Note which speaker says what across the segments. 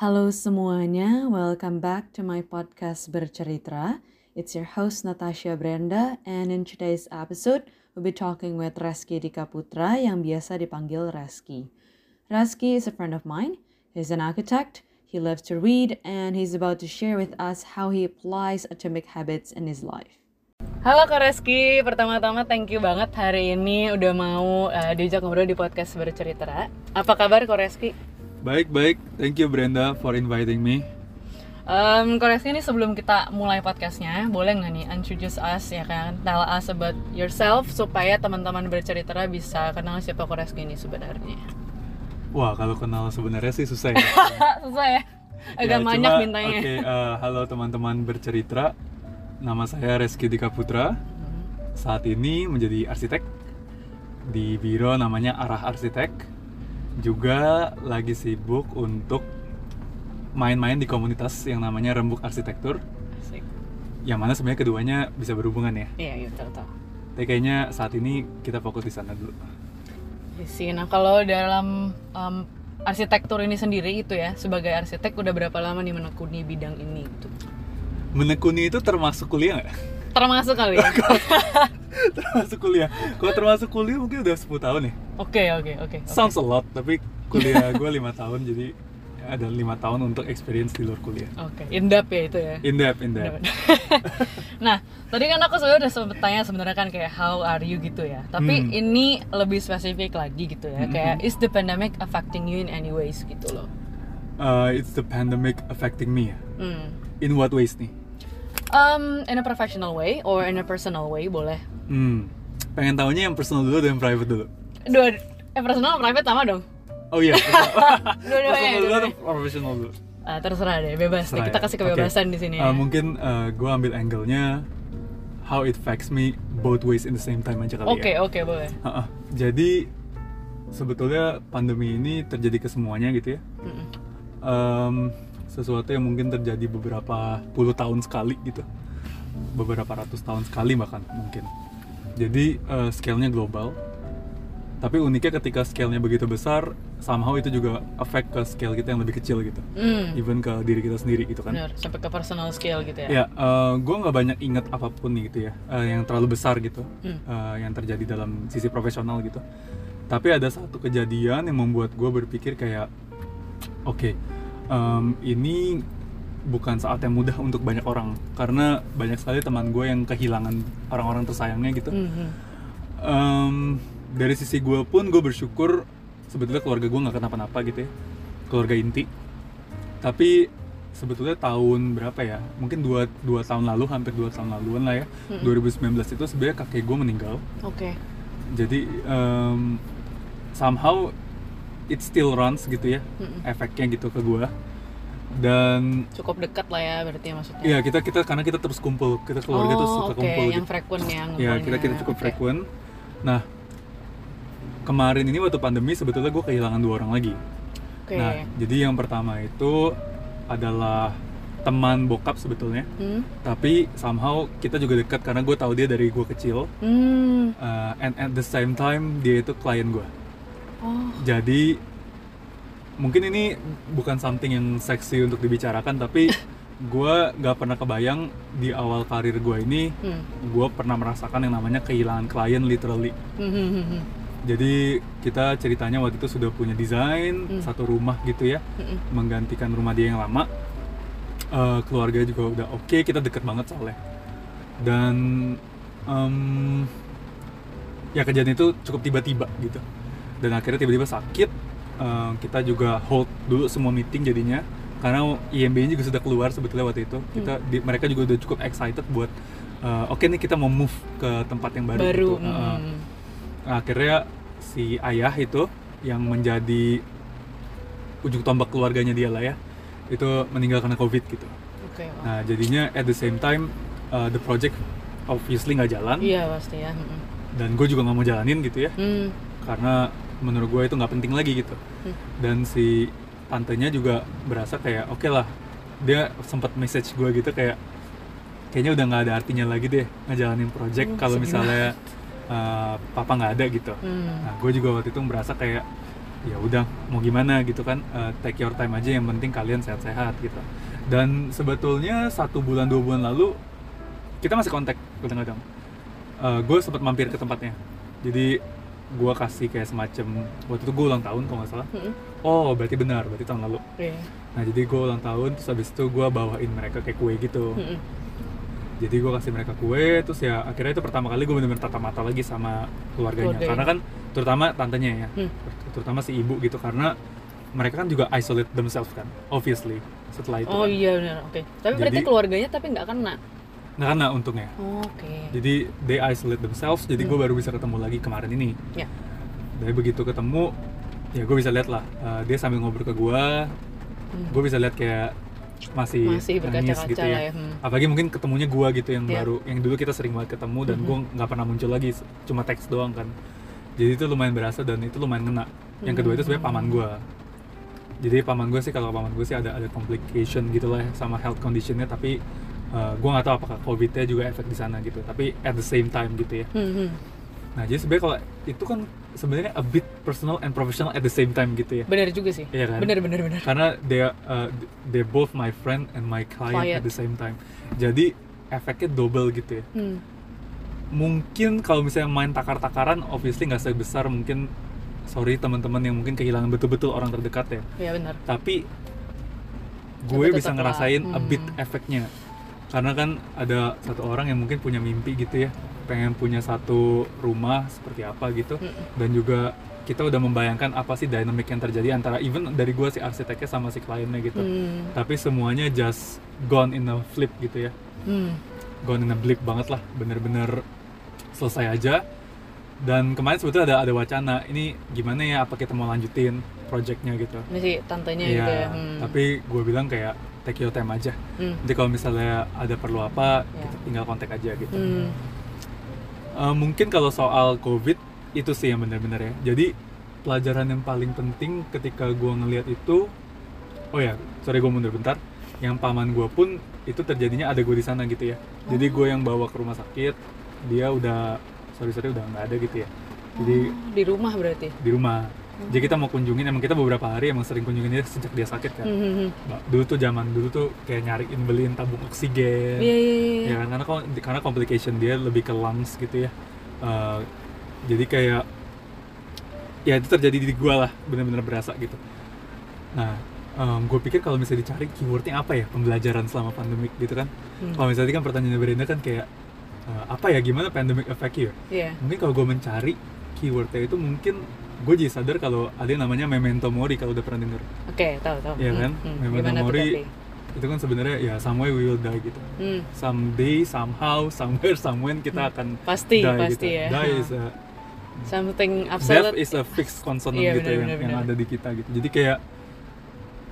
Speaker 1: Halo semuanya, welcome back to my podcast Bercerita. It's your host Natasha Brenda, and in today's episode, we'll be talking with Reski Dika Putra yang biasa dipanggil Reski. Reski is a friend of mine. He's an architect, he loves to read, and he's about to share with us how he applies atomic habits in his life. Halo Kak Reski, pertama-tama thank you banget hari ini udah mau uh, diajak ngobrol di podcast Bercerita. Apa kabar Kak Reski?
Speaker 2: Baik, baik. Thank you Brenda for inviting me.
Speaker 1: Um, Koreski ini sebelum kita mulai podcastnya, boleh nggak nih introduce us ya kan, tell us about yourself supaya teman-teman bercerita bisa kenal siapa Koreski ini sebenarnya.
Speaker 2: Wah, kalau kenal sebenarnya sih susah ya.
Speaker 1: susah ya, agak
Speaker 2: ya,
Speaker 1: banyak
Speaker 2: cuma,
Speaker 1: bintangnya.
Speaker 2: Oke, okay, uh, halo teman-teman bercerita. Nama saya Reski Dika Putra. Saat ini menjadi arsitek di biro namanya Arah Arsitek juga lagi sibuk untuk main-main di komunitas yang namanya Rembuk Arsitektur.
Speaker 1: Asik.
Speaker 2: Yang mana sebenarnya keduanya bisa berhubungan ya.
Speaker 1: Iya, iya betul, betul.
Speaker 2: Tapi kayaknya saat ini kita fokus di sana dulu.
Speaker 1: Sih, nah kalau dalam um, arsitektur ini sendiri itu ya, sebagai arsitek udah berapa lama nih menekuni bidang ini gitu?
Speaker 2: Menekuni itu termasuk kuliah nggak?
Speaker 1: Termasuk kali ya?
Speaker 2: termasuk kuliah. Kalau termasuk kuliah mungkin udah 10 tahun ya.
Speaker 1: Oke, oke, oke.
Speaker 2: Sounds a lot, tapi kuliah gue lima tahun jadi ada lima tahun untuk experience di luar kuliah.
Speaker 1: Oke, okay. in depth ya itu ya.
Speaker 2: In depth, in depth.
Speaker 1: nah, tadi kan aku sebenarnya udah sempat tanya sebenarnya kan kayak how are you gitu ya. Tapi hmm. ini lebih spesifik lagi gitu ya. Hmm. Kayak is the pandemic affecting you in any ways gitu loh.
Speaker 2: Uh, it's the pandemic affecting me ya. Hmm. In what ways nih?
Speaker 1: Um, in a professional way or in a personal way boleh.
Speaker 2: Hmm. Pengen tahunya yang personal dulu dan private dulu.
Speaker 1: Dua, eh personal private sama dong.
Speaker 2: Oh iya.
Speaker 1: Dua-duanya.
Speaker 2: Personal dulu atau profesional dulu?
Speaker 1: Uh, terserah deh, bebas. Terserah kita ya? kasih kebebasan okay. di sini.
Speaker 2: Uh, mungkin uh, gue ambil angle-nya how it affects me both ways in the same time aja kali
Speaker 1: okay,
Speaker 2: ya.
Speaker 1: Oke, okay, oke, boleh.
Speaker 2: Uh -uh. Jadi sebetulnya pandemi ini terjadi ke semuanya gitu ya. Mm -mm. Um, sesuatu yang mungkin terjadi beberapa puluh tahun sekali gitu. Beberapa ratus tahun sekali bahkan mungkin. Jadi uh, scale-nya global tapi uniknya ketika scale-nya begitu besar somehow itu juga affect ke scale kita yang lebih kecil gitu mm. even ke diri kita sendiri gitu kan
Speaker 1: Benar, sampai ke personal scale gitu ya
Speaker 2: ya uh, gue nggak banyak inget apa pun nih gitu ya uh, yang terlalu besar gitu mm. uh, yang terjadi dalam sisi profesional gitu tapi ada satu kejadian yang membuat gue berpikir kayak oke okay, um, ini bukan saat yang mudah untuk banyak orang. Karena banyak sekali teman gue yang kehilangan orang-orang tersayangnya gitu. Mm -hmm. um, dari sisi gue pun gue bersyukur sebetulnya keluarga gue nggak kenapa-napa gitu ya. Keluarga inti. Tapi sebetulnya tahun berapa ya? Mungkin dua, dua tahun lalu hampir dua tahun laluan lah ya. Hmm. 2019 itu sebenarnya kakek gue meninggal.
Speaker 1: Oke. Okay.
Speaker 2: jadi um, somehow it still runs gitu ya hmm. efeknya gitu ke gue dan
Speaker 1: cukup dekat lah ya berarti maksudnya
Speaker 2: iya kita kita karena kita terus kumpul kita keluarga
Speaker 1: oh,
Speaker 2: tuh suka
Speaker 1: okay.
Speaker 2: kumpul
Speaker 1: yang
Speaker 2: gitu.
Speaker 1: frekuen ya
Speaker 2: ya kita kita cukup okay. frekuen nah kemarin ini waktu pandemi sebetulnya gue kehilangan dua orang lagi. Okay. Nah, jadi yang pertama itu adalah teman bokap sebetulnya, hmm? tapi somehow kita juga dekat karena gue tahu dia dari gue kecil, hmm. uh, and at the same time dia itu klien gue. Oh. Jadi mungkin ini bukan something yang seksi untuk dibicarakan, tapi gue gak pernah kebayang di awal karir gue ini, hmm. gue pernah merasakan yang namanya kehilangan klien literally. Hmm. hmm, hmm, hmm jadi kita ceritanya waktu itu sudah punya desain hmm. satu rumah gitu ya hmm. menggantikan rumah dia yang lama uh, keluarga juga udah oke okay, kita deket banget soalnya dan um, ya kejadian itu cukup tiba-tiba gitu dan akhirnya tiba-tiba sakit uh, kita juga hold dulu semua meeting jadinya karena IMB juga sudah keluar sebetulnya waktu itu kita hmm. di, mereka juga udah cukup excited buat uh, oke okay nih kita mau move ke tempat yang baru,
Speaker 1: baru.
Speaker 2: gitu. Uh, akhirnya si ayah itu yang menjadi ujung tombak keluarganya dia lah ya itu meninggal karena covid gitu okay, wow. nah jadinya at the same time uh, the project obviously nggak jalan
Speaker 1: iya pasti ya
Speaker 2: dan gue juga nggak mau jalanin gitu ya mm. karena menurut gue itu nggak penting lagi gitu. Mm. dan si tantenya juga berasa kayak oke okay lah. Dia sempat message gue gitu kayak kayaknya udah nggak ada artinya lagi deh ngejalanin project mm, kalau misalnya uh, papa nggak ada gitu. Hmm. nah gue juga waktu itu merasa kayak ya udah mau gimana? Gitu kan uh, take your time aja yang penting kalian sehat-sehat gitu. Dan sebetulnya satu bulan dua bulan lalu kita masih kontak kadang-kadang. Uh, gue sempat mampir ke tempatnya. Jadi gue kasih kayak semacam waktu itu gue ulang tahun kalau nggak salah
Speaker 1: Mm-mm.
Speaker 2: oh berarti benar berarti tahun lalu
Speaker 1: Iya.
Speaker 2: nah jadi gue ulang tahun terus habis itu gue bawain mereka kayak kue gitu
Speaker 1: Mm-mm.
Speaker 2: jadi gue kasih mereka kue terus ya akhirnya itu pertama kali gue bener-bener tatap mata lagi sama keluarganya
Speaker 1: Keluarganya.
Speaker 2: karena kan terutama tantenya ya
Speaker 1: Hmm.
Speaker 2: terutama si ibu gitu karena mereka kan juga isolate themselves kan obviously setelah itu
Speaker 1: Oh
Speaker 2: kan.
Speaker 1: iya benar. Oke. Tapi berarti
Speaker 2: Jadi-
Speaker 1: keluarganya tapi nggak kena.
Speaker 2: Nah karena untungnya
Speaker 1: Oke.
Speaker 2: jadi they isolate themselves jadi gue
Speaker 1: Hmm.
Speaker 2: baru bisa ketemu lagi kemarin ini
Speaker 1: Ya.
Speaker 2: dari begitu ketemu ya gue bisa lihat lah uh, dia sambil ngobrol ke gue
Speaker 1: Hmm.
Speaker 2: gue bisa lihat kayak masih,
Speaker 1: Masih
Speaker 2: nangis gitu ya
Speaker 1: ya. Hmm.
Speaker 2: apalagi mungkin ketemunya gue gitu yang
Speaker 1: Iya.
Speaker 2: baru yang dulu kita sering banget ketemu dan
Speaker 1: Mhm.
Speaker 2: gue nggak pernah muncul lagi cuma teks doang kan jadi itu lumayan berasa dan itu lumayan kena yang kedua itu sebenarnya paman gue jadi paman gue sih kalau paman gue sih ada ada complication gitu lah ya sama health conditionnya tapi gue nggak tahu apakah covidnya juga efek di sana gitu tapi at the same time gitu ya
Speaker 1: Hmm, hmm.
Speaker 2: nah jadi sebenarnya kalau itu kan sebenarnya a bit personal and professional at the same time gitu ya
Speaker 1: Benar juga sih.
Speaker 2: Iya kan?
Speaker 1: Benar benar benar.
Speaker 2: karena they uh, they both my friend and my client,
Speaker 1: Client.
Speaker 2: at the same time jadi efeknya double gitu ya
Speaker 1: Hmm.
Speaker 2: mungkin kalau misalnya main takar-takaran obviously nggak sebesar mungkin sorry teman-teman yang mungkin kehilangan betul-betul orang terdekat ya
Speaker 1: Ya benar.
Speaker 2: tapi gue
Speaker 1: Tapi
Speaker 2: bisa ngerasain
Speaker 1: lah,
Speaker 2: a bit
Speaker 1: hmm.
Speaker 2: efeknya karena kan ada satu orang yang mungkin punya mimpi gitu ya pengen punya satu rumah seperti apa gitu
Speaker 1: Hmm.
Speaker 2: dan juga kita udah membayangkan apa sih dynamic yang terjadi antara even dari gue si arsiteknya sama si kliennya gitu
Speaker 1: Hmm.
Speaker 2: tapi semuanya just gone in a flip gitu ya
Speaker 1: Hmm.
Speaker 2: gone in a blip banget lah bener-bener selesai aja dan kemarin sebetulnya ada ada wacana ini gimana ya apa kita mau lanjutin projectnya gitu
Speaker 1: Ini sih tantenya
Speaker 2: Iya,
Speaker 1: gitu ya. Hmm.
Speaker 2: tapi gue bilang kayak take your time aja
Speaker 1: Hmm.
Speaker 2: nanti kalau misalnya ada perlu apa
Speaker 1: Ya.
Speaker 2: kita tinggal kontak aja gitu
Speaker 1: Hmm.
Speaker 2: Eh, mungkin kalau soal covid itu sih yang benar-benar ya jadi pelajaran yang paling penting ketika gue ngelihat itu oh ya sorry gue mundur bentar yang paman gue pun itu terjadinya ada gue di sana gitu ya jadi gue yang bawa ke rumah sakit dia udah sorry sorry udah nggak ada gitu ya jadi
Speaker 1: Oh, di rumah berarti.
Speaker 2: di rumah jadi kita mau kunjungin emang kita beberapa hari emang sering kunjungin dia sejak dia sakit kan
Speaker 1: Hmm, hmm, hmm.
Speaker 2: Dulu tuh zaman dulu tuh kayak nyariin beliin tabung oksigen
Speaker 1: Iya iya iya.
Speaker 2: ya kan? karena kok karena complication dia lebih ke lungs gitu ya Eh, jadi kayak ya itu terjadi di gua lah benar-benar berasa gitu nah gue pikir kalau misalnya dicari keywordnya apa ya pembelajaran selama pandemik gitu kan
Speaker 1: Hmm.
Speaker 2: kalau misalnya tadi kan pertanyaan Brenda kan kayak eh, apa ya gimana pandemic affect you
Speaker 1: Iya.
Speaker 2: mungkin kalau gue mencari keywordnya itu mungkin gue jadi sadar kalau ada yang namanya memento mori kalau udah pernah denger
Speaker 1: Oke, tahu tahu.
Speaker 2: Iya
Speaker 1: Hmm,
Speaker 2: kan?
Speaker 1: hmm.
Speaker 2: Memento
Speaker 1: Gimana tuh
Speaker 2: mori itu kan sebenarnya ya somewhere we will die gitu
Speaker 1: Hmm.
Speaker 2: someday somehow somewhere somewhen kita akan
Speaker 1: Pasti,
Speaker 2: die
Speaker 1: pasti
Speaker 2: gitu.
Speaker 1: ya.
Speaker 2: die is a
Speaker 1: Something
Speaker 2: death
Speaker 1: absolute.
Speaker 2: is a fixed consonant
Speaker 1: Iya,
Speaker 2: gitu
Speaker 1: benar,
Speaker 2: yang,
Speaker 1: benar,
Speaker 2: yang
Speaker 1: benar.
Speaker 2: ada di kita gitu jadi kayak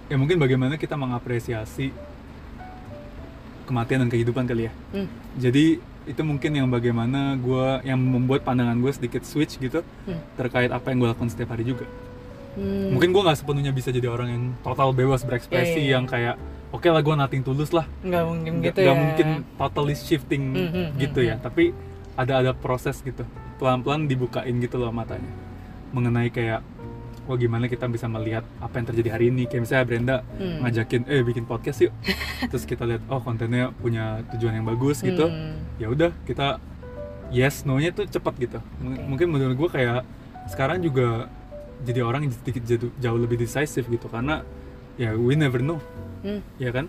Speaker 2: ya mungkin bagaimana kita mengapresiasi kematian dan kehidupan kali ya
Speaker 1: Hmm.
Speaker 2: jadi itu mungkin yang bagaimana gue yang membuat pandangan gue sedikit switch gitu
Speaker 1: Hmm.
Speaker 2: terkait apa yang gue lakukan setiap hari juga
Speaker 1: Hmm.
Speaker 2: mungkin gue nggak sepenuhnya bisa jadi orang yang total bebas berekspresi
Speaker 1: iya, iya.
Speaker 2: yang kayak oke lah gue nothing tulus lah
Speaker 1: nggak mungkin
Speaker 2: nggak
Speaker 1: gitu
Speaker 2: nggak
Speaker 1: ya.
Speaker 2: mungkin totally shifting
Speaker 1: Hmm, hmm,
Speaker 2: gitu
Speaker 1: hmm,
Speaker 2: ya tapi ada ada proses gitu pelan pelan dibukain gitu loh matanya mengenai kayak wah gimana kita bisa melihat apa yang terjadi hari ini kayak misalnya Brenda
Speaker 1: Hmm.
Speaker 2: ngajakin eh bikin podcast yuk terus kita lihat oh kontennya punya tujuan yang bagus gitu
Speaker 1: Hmm.
Speaker 2: ya udah kita yes no nya tuh cepat gitu M-
Speaker 1: Oke.
Speaker 2: mungkin menurut gue kayak sekarang juga jadi orang yang sedikit jauh, jauh lebih decisive gitu karena ya we never know
Speaker 1: Hmm.
Speaker 2: ya kan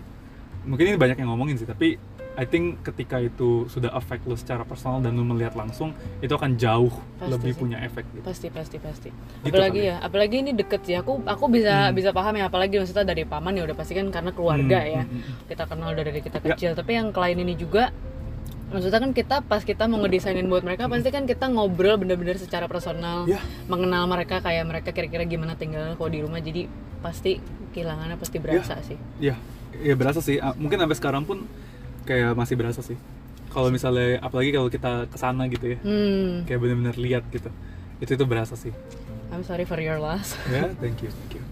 Speaker 2: mungkin ini banyak yang ngomongin sih tapi I think ketika itu sudah affect lo secara personal dan lo melihat langsung itu akan jauh
Speaker 1: Pasti
Speaker 2: lebih
Speaker 1: sih.
Speaker 2: punya efek gitu
Speaker 1: pasti pasti pasti
Speaker 2: Gitu
Speaker 1: apalagi
Speaker 2: kali.
Speaker 1: ya apalagi ini deket sih aku aku bisa
Speaker 2: Hmm.
Speaker 1: bisa paham ya apalagi maksudnya dari paman ya udah pasti kan karena keluarga
Speaker 2: Hmm,
Speaker 1: ya
Speaker 2: hmm, hmm.
Speaker 1: kita kenal udah dari kita
Speaker 2: Ya.
Speaker 1: kecil tapi yang klien ini juga maksudnya kan kita pas kita mau ngedesainin buat mereka pasti kan kita ngobrol bener-bener secara personal
Speaker 2: Ya.
Speaker 1: mengenal mereka kayak mereka kira-kira gimana tinggal kalau di rumah jadi pasti kehilangannya pasti berasa sih
Speaker 2: ya ya berasa sih Ah, mungkin sampai sekarang pun kayak masih berasa sih. Kalau misalnya apalagi kalau kita ke sana gitu ya
Speaker 1: hmm.
Speaker 2: kayak bener-bener lihat gitu itu itu berasa sih.
Speaker 1: I'm sorry for your loss.
Speaker 2: Ya thank you thank you.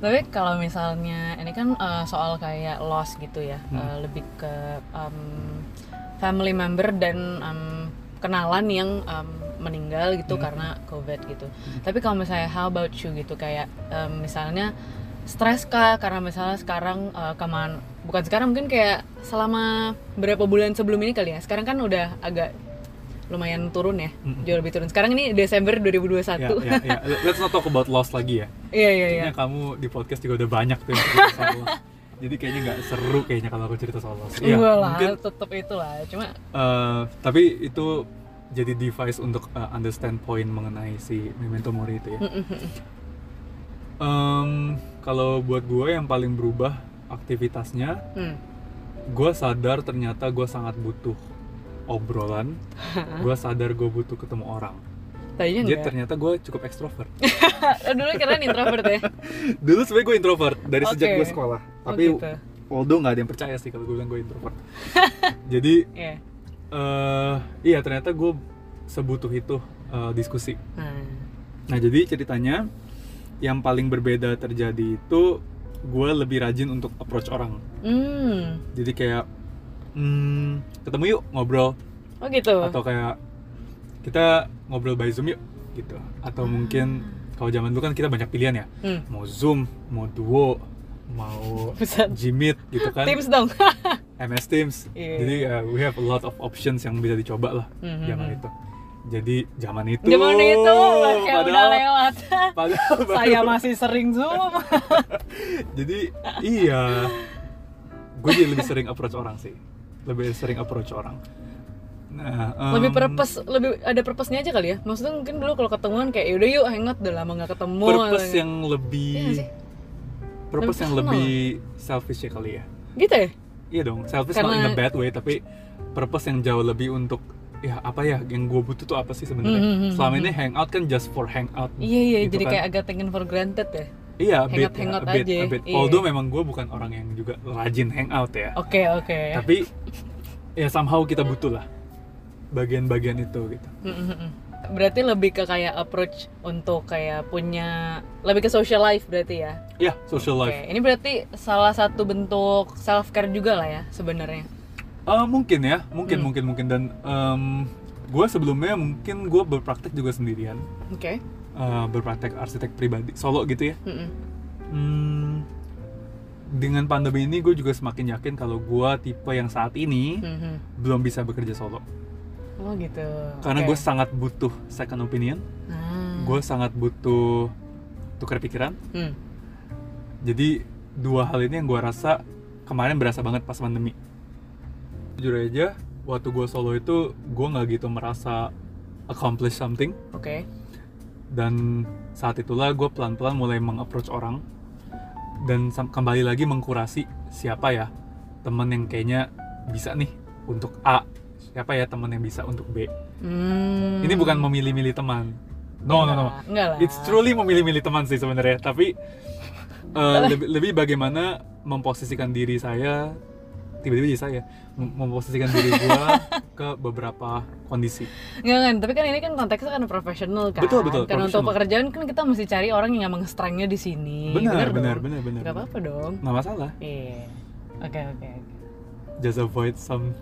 Speaker 1: Tapi kalau misalnya ini kan uh, soal kayak loss gitu ya,
Speaker 2: Hmm.
Speaker 1: uh, lebih ke um, family member dan um, kenalan yang um, meninggal gitu
Speaker 2: Hmm.
Speaker 1: karena covid gitu. Tapi kalau misalnya how about you gitu? Kayak em, misalnya stres kah? Karena misalnya sekarang eh, keman bukan sekarang mungkin kayak selama berapa bulan sebelum ini kali ya sekarang kan udah agak lumayan turun ya jauh lebih turun sekarang ini Desember 2021
Speaker 2: ya, ya, ya. Let's not talk about loss lagi ya.
Speaker 1: iya iya iya
Speaker 2: kamu di podcast juga udah banyak tuh yang. Jadi kayaknya nggak seru kayaknya kalau aku cerita soal loss. Iya,
Speaker 1: lah,
Speaker 2: mungkin
Speaker 1: tetep itu lah. Cuma
Speaker 2: eh, tapi itu jadi device untuk eh, understand point mengenai si memento mori itu ya. Em, kalau buat gue yang paling berubah aktivitasnya,
Speaker 1: hmm.
Speaker 2: gue sadar ternyata gue sangat butuh obrolan. gue sadar gue butuh ketemu orang.
Speaker 1: tadinya
Speaker 2: Jadi
Speaker 1: enggak.
Speaker 2: ternyata gue cukup ekstrovert.
Speaker 1: Oh, dulu keren introvert ya.
Speaker 2: Dulu sebenarnya gue introvert dari sejak
Speaker 1: Oke.
Speaker 2: gue sekolah.
Speaker 1: Oh,
Speaker 2: Tapi
Speaker 1: gitu.
Speaker 2: although nggak ada yang percaya sih kalau gue bilang gue introvert. Jadi
Speaker 1: Iya.
Speaker 2: eh iya ternyata gue sebutuh itu eh, diskusi.
Speaker 1: Nah.
Speaker 2: Nah jadi ceritanya yang paling berbeda terjadi itu gue lebih rajin untuk approach orang.
Speaker 1: Hmm.
Speaker 2: Jadi kayak hmm, ketemu yuk ngobrol
Speaker 1: Oh gitu.
Speaker 2: atau kayak kita ngobrol by zoom yuk gitu. Atau mungkin kalau zaman dulu kan kita banyak pilihan ya.
Speaker 1: Hmm.
Speaker 2: Mau zoom, mau duo, mau. Jimit gitu kan.
Speaker 1: Teams dong.
Speaker 2: MS Teams.
Speaker 1: Iya.
Speaker 2: Jadi uh, we have a lot of options yang bisa dicoba lah
Speaker 1: Mhm.
Speaker 2: zaman itu. Jadi zaman itu.
Speaker 1: Zaman itu kayak udah
Speaker 2: padahal-
Speaker 1: lewat.
Speaker 2: Padahal baru-
Speaker 1: Saya masih sering zoom.
Speaker 2: Jadi iya. Gue jadi lebih sering approach orang sih. Lebih sering approach orang. Nah, em,
Speaker 1: lebih purpose, lebih ada purpose-nya aja kali ya. Maksudnya mungkin dulu kalau ketemuan kayak yaudah yuk hangout udah lama nggak ketemu.
Speaker 2: purpose
Speaker 1: Gitu.
Speaker 2: yang lebih
Speaker 1: Iya
Speaker 2: purpose
Speaker 1: Lebih
Speaker 2: yang lebih selfish ya kali ya.
Speaker 1: Gitu ya?
Speaker 2: Iya dong, selfish not in a
Speaker 1: Karena-
Speaker 2: bad way, tapi purpose yang jauh lebih untuk ya apa ya yang gue butuh tuh apa sih sebenarnya?
Speaker 1: Mhm, mhm,
Speaker 2: Selama ini hangout kan just for hangout.
Speaker 1: Iya iya,
Speaker 2: gitu
Speaker 1: jadi
Speaker 2: kan.
Speaker 1: kayak agak taken for granted ya.
Speaker 2: Iya, a bit, a bit,
Speaker 1: aja,
Speaker 2: a bit.
Speaker 1: iya.
Speaker 2: Although memang gue bukan orang yang juga rajin hangout ya,
Speaker 1: Oke oke.
Speaker 2: tapi ya somehow kita butuh lah bagian-bagian itu gitu.
Speaker 1: Mm-mm-mm. Berarti lebih ke kayak approach untuk kayak punya lebih ke social life berarti ya.
Speaker 2: Ya, social
Speaker 1: Oke,
Speaker 2: life.
Speaker 1: ini berarti salah satu bentuk self care juga lah ya sebenarnya.
Speaker 2: Eh, mungkin ya, mungkin
Speaker 1: Hmm.
Speaker 2: mungkin mungkin dan gue sebelumnya mungkin gue berpraktek juga sendirian,
Speaker 1: Oke.
Speaker 2: Eh, berpraktek arsitek pribadi solo gitu ya.
Speaker 1: Mm-mm.
Speaker 2: Hmm, dengan pandemi ini gue juga semakin yakin kalau gue tipe yang saat ini
Speaker 1: Mhm.
Speaker 2: belum bisa bekerja solo
Speaker 1: Oh gitu.
Speaker 2: karena
Speaker 1: Oke.
Speaker 2: gue sangat butuh second opinion
Speaker 1: Ah.
Speaker 2: gue sangat butuh tukar pikiran
Speaker 1: Hmm.
Speaker 2: jadi dua hal ini yang gue rasa kemarin berasa banget pas pandemi jujur aja waktu gue solo itu gue nggak gitu merasa accomplish something.
Speaker 1: Oke.
Speaker 2: dan saat itulah gue pelan-pelan mulai mengapproach orang. Dan kembali lagi mengkurasi siapa ya temen yang kayaknya bisa nih untuk A siapa ya temen yang bisa untuk B.
Speaker 1: Hmm.
Speaker 2: ini bukan memilih-milih teman. No no no.
Speaker 1: Enggak, Enggak lah.
Speaker 2: it's truly memilih-milih teman sih sebenarnya. Tapi uh, lebih, lebih bagaimana memposisikan diri saya tiba-tiba jadi saya memposisikan diri gua ke beberapa kondisi
Speaker 1: Enggak kan, tapi kan ini kan konteksnya kan profesional kan.
Speaker 2: Betul, betul,
Speaker 1: Karena untuk pekerjaan kan kita mesti cari orang yang emang strength-nya di sini.
Speaker 2: benar benar benar benar
Speaker 1: Gak apa-apa dong.
Speaker 2: nggak masalah
Speaker 1: Iya. Oke oke. oke.
Speaker 2: just avoid some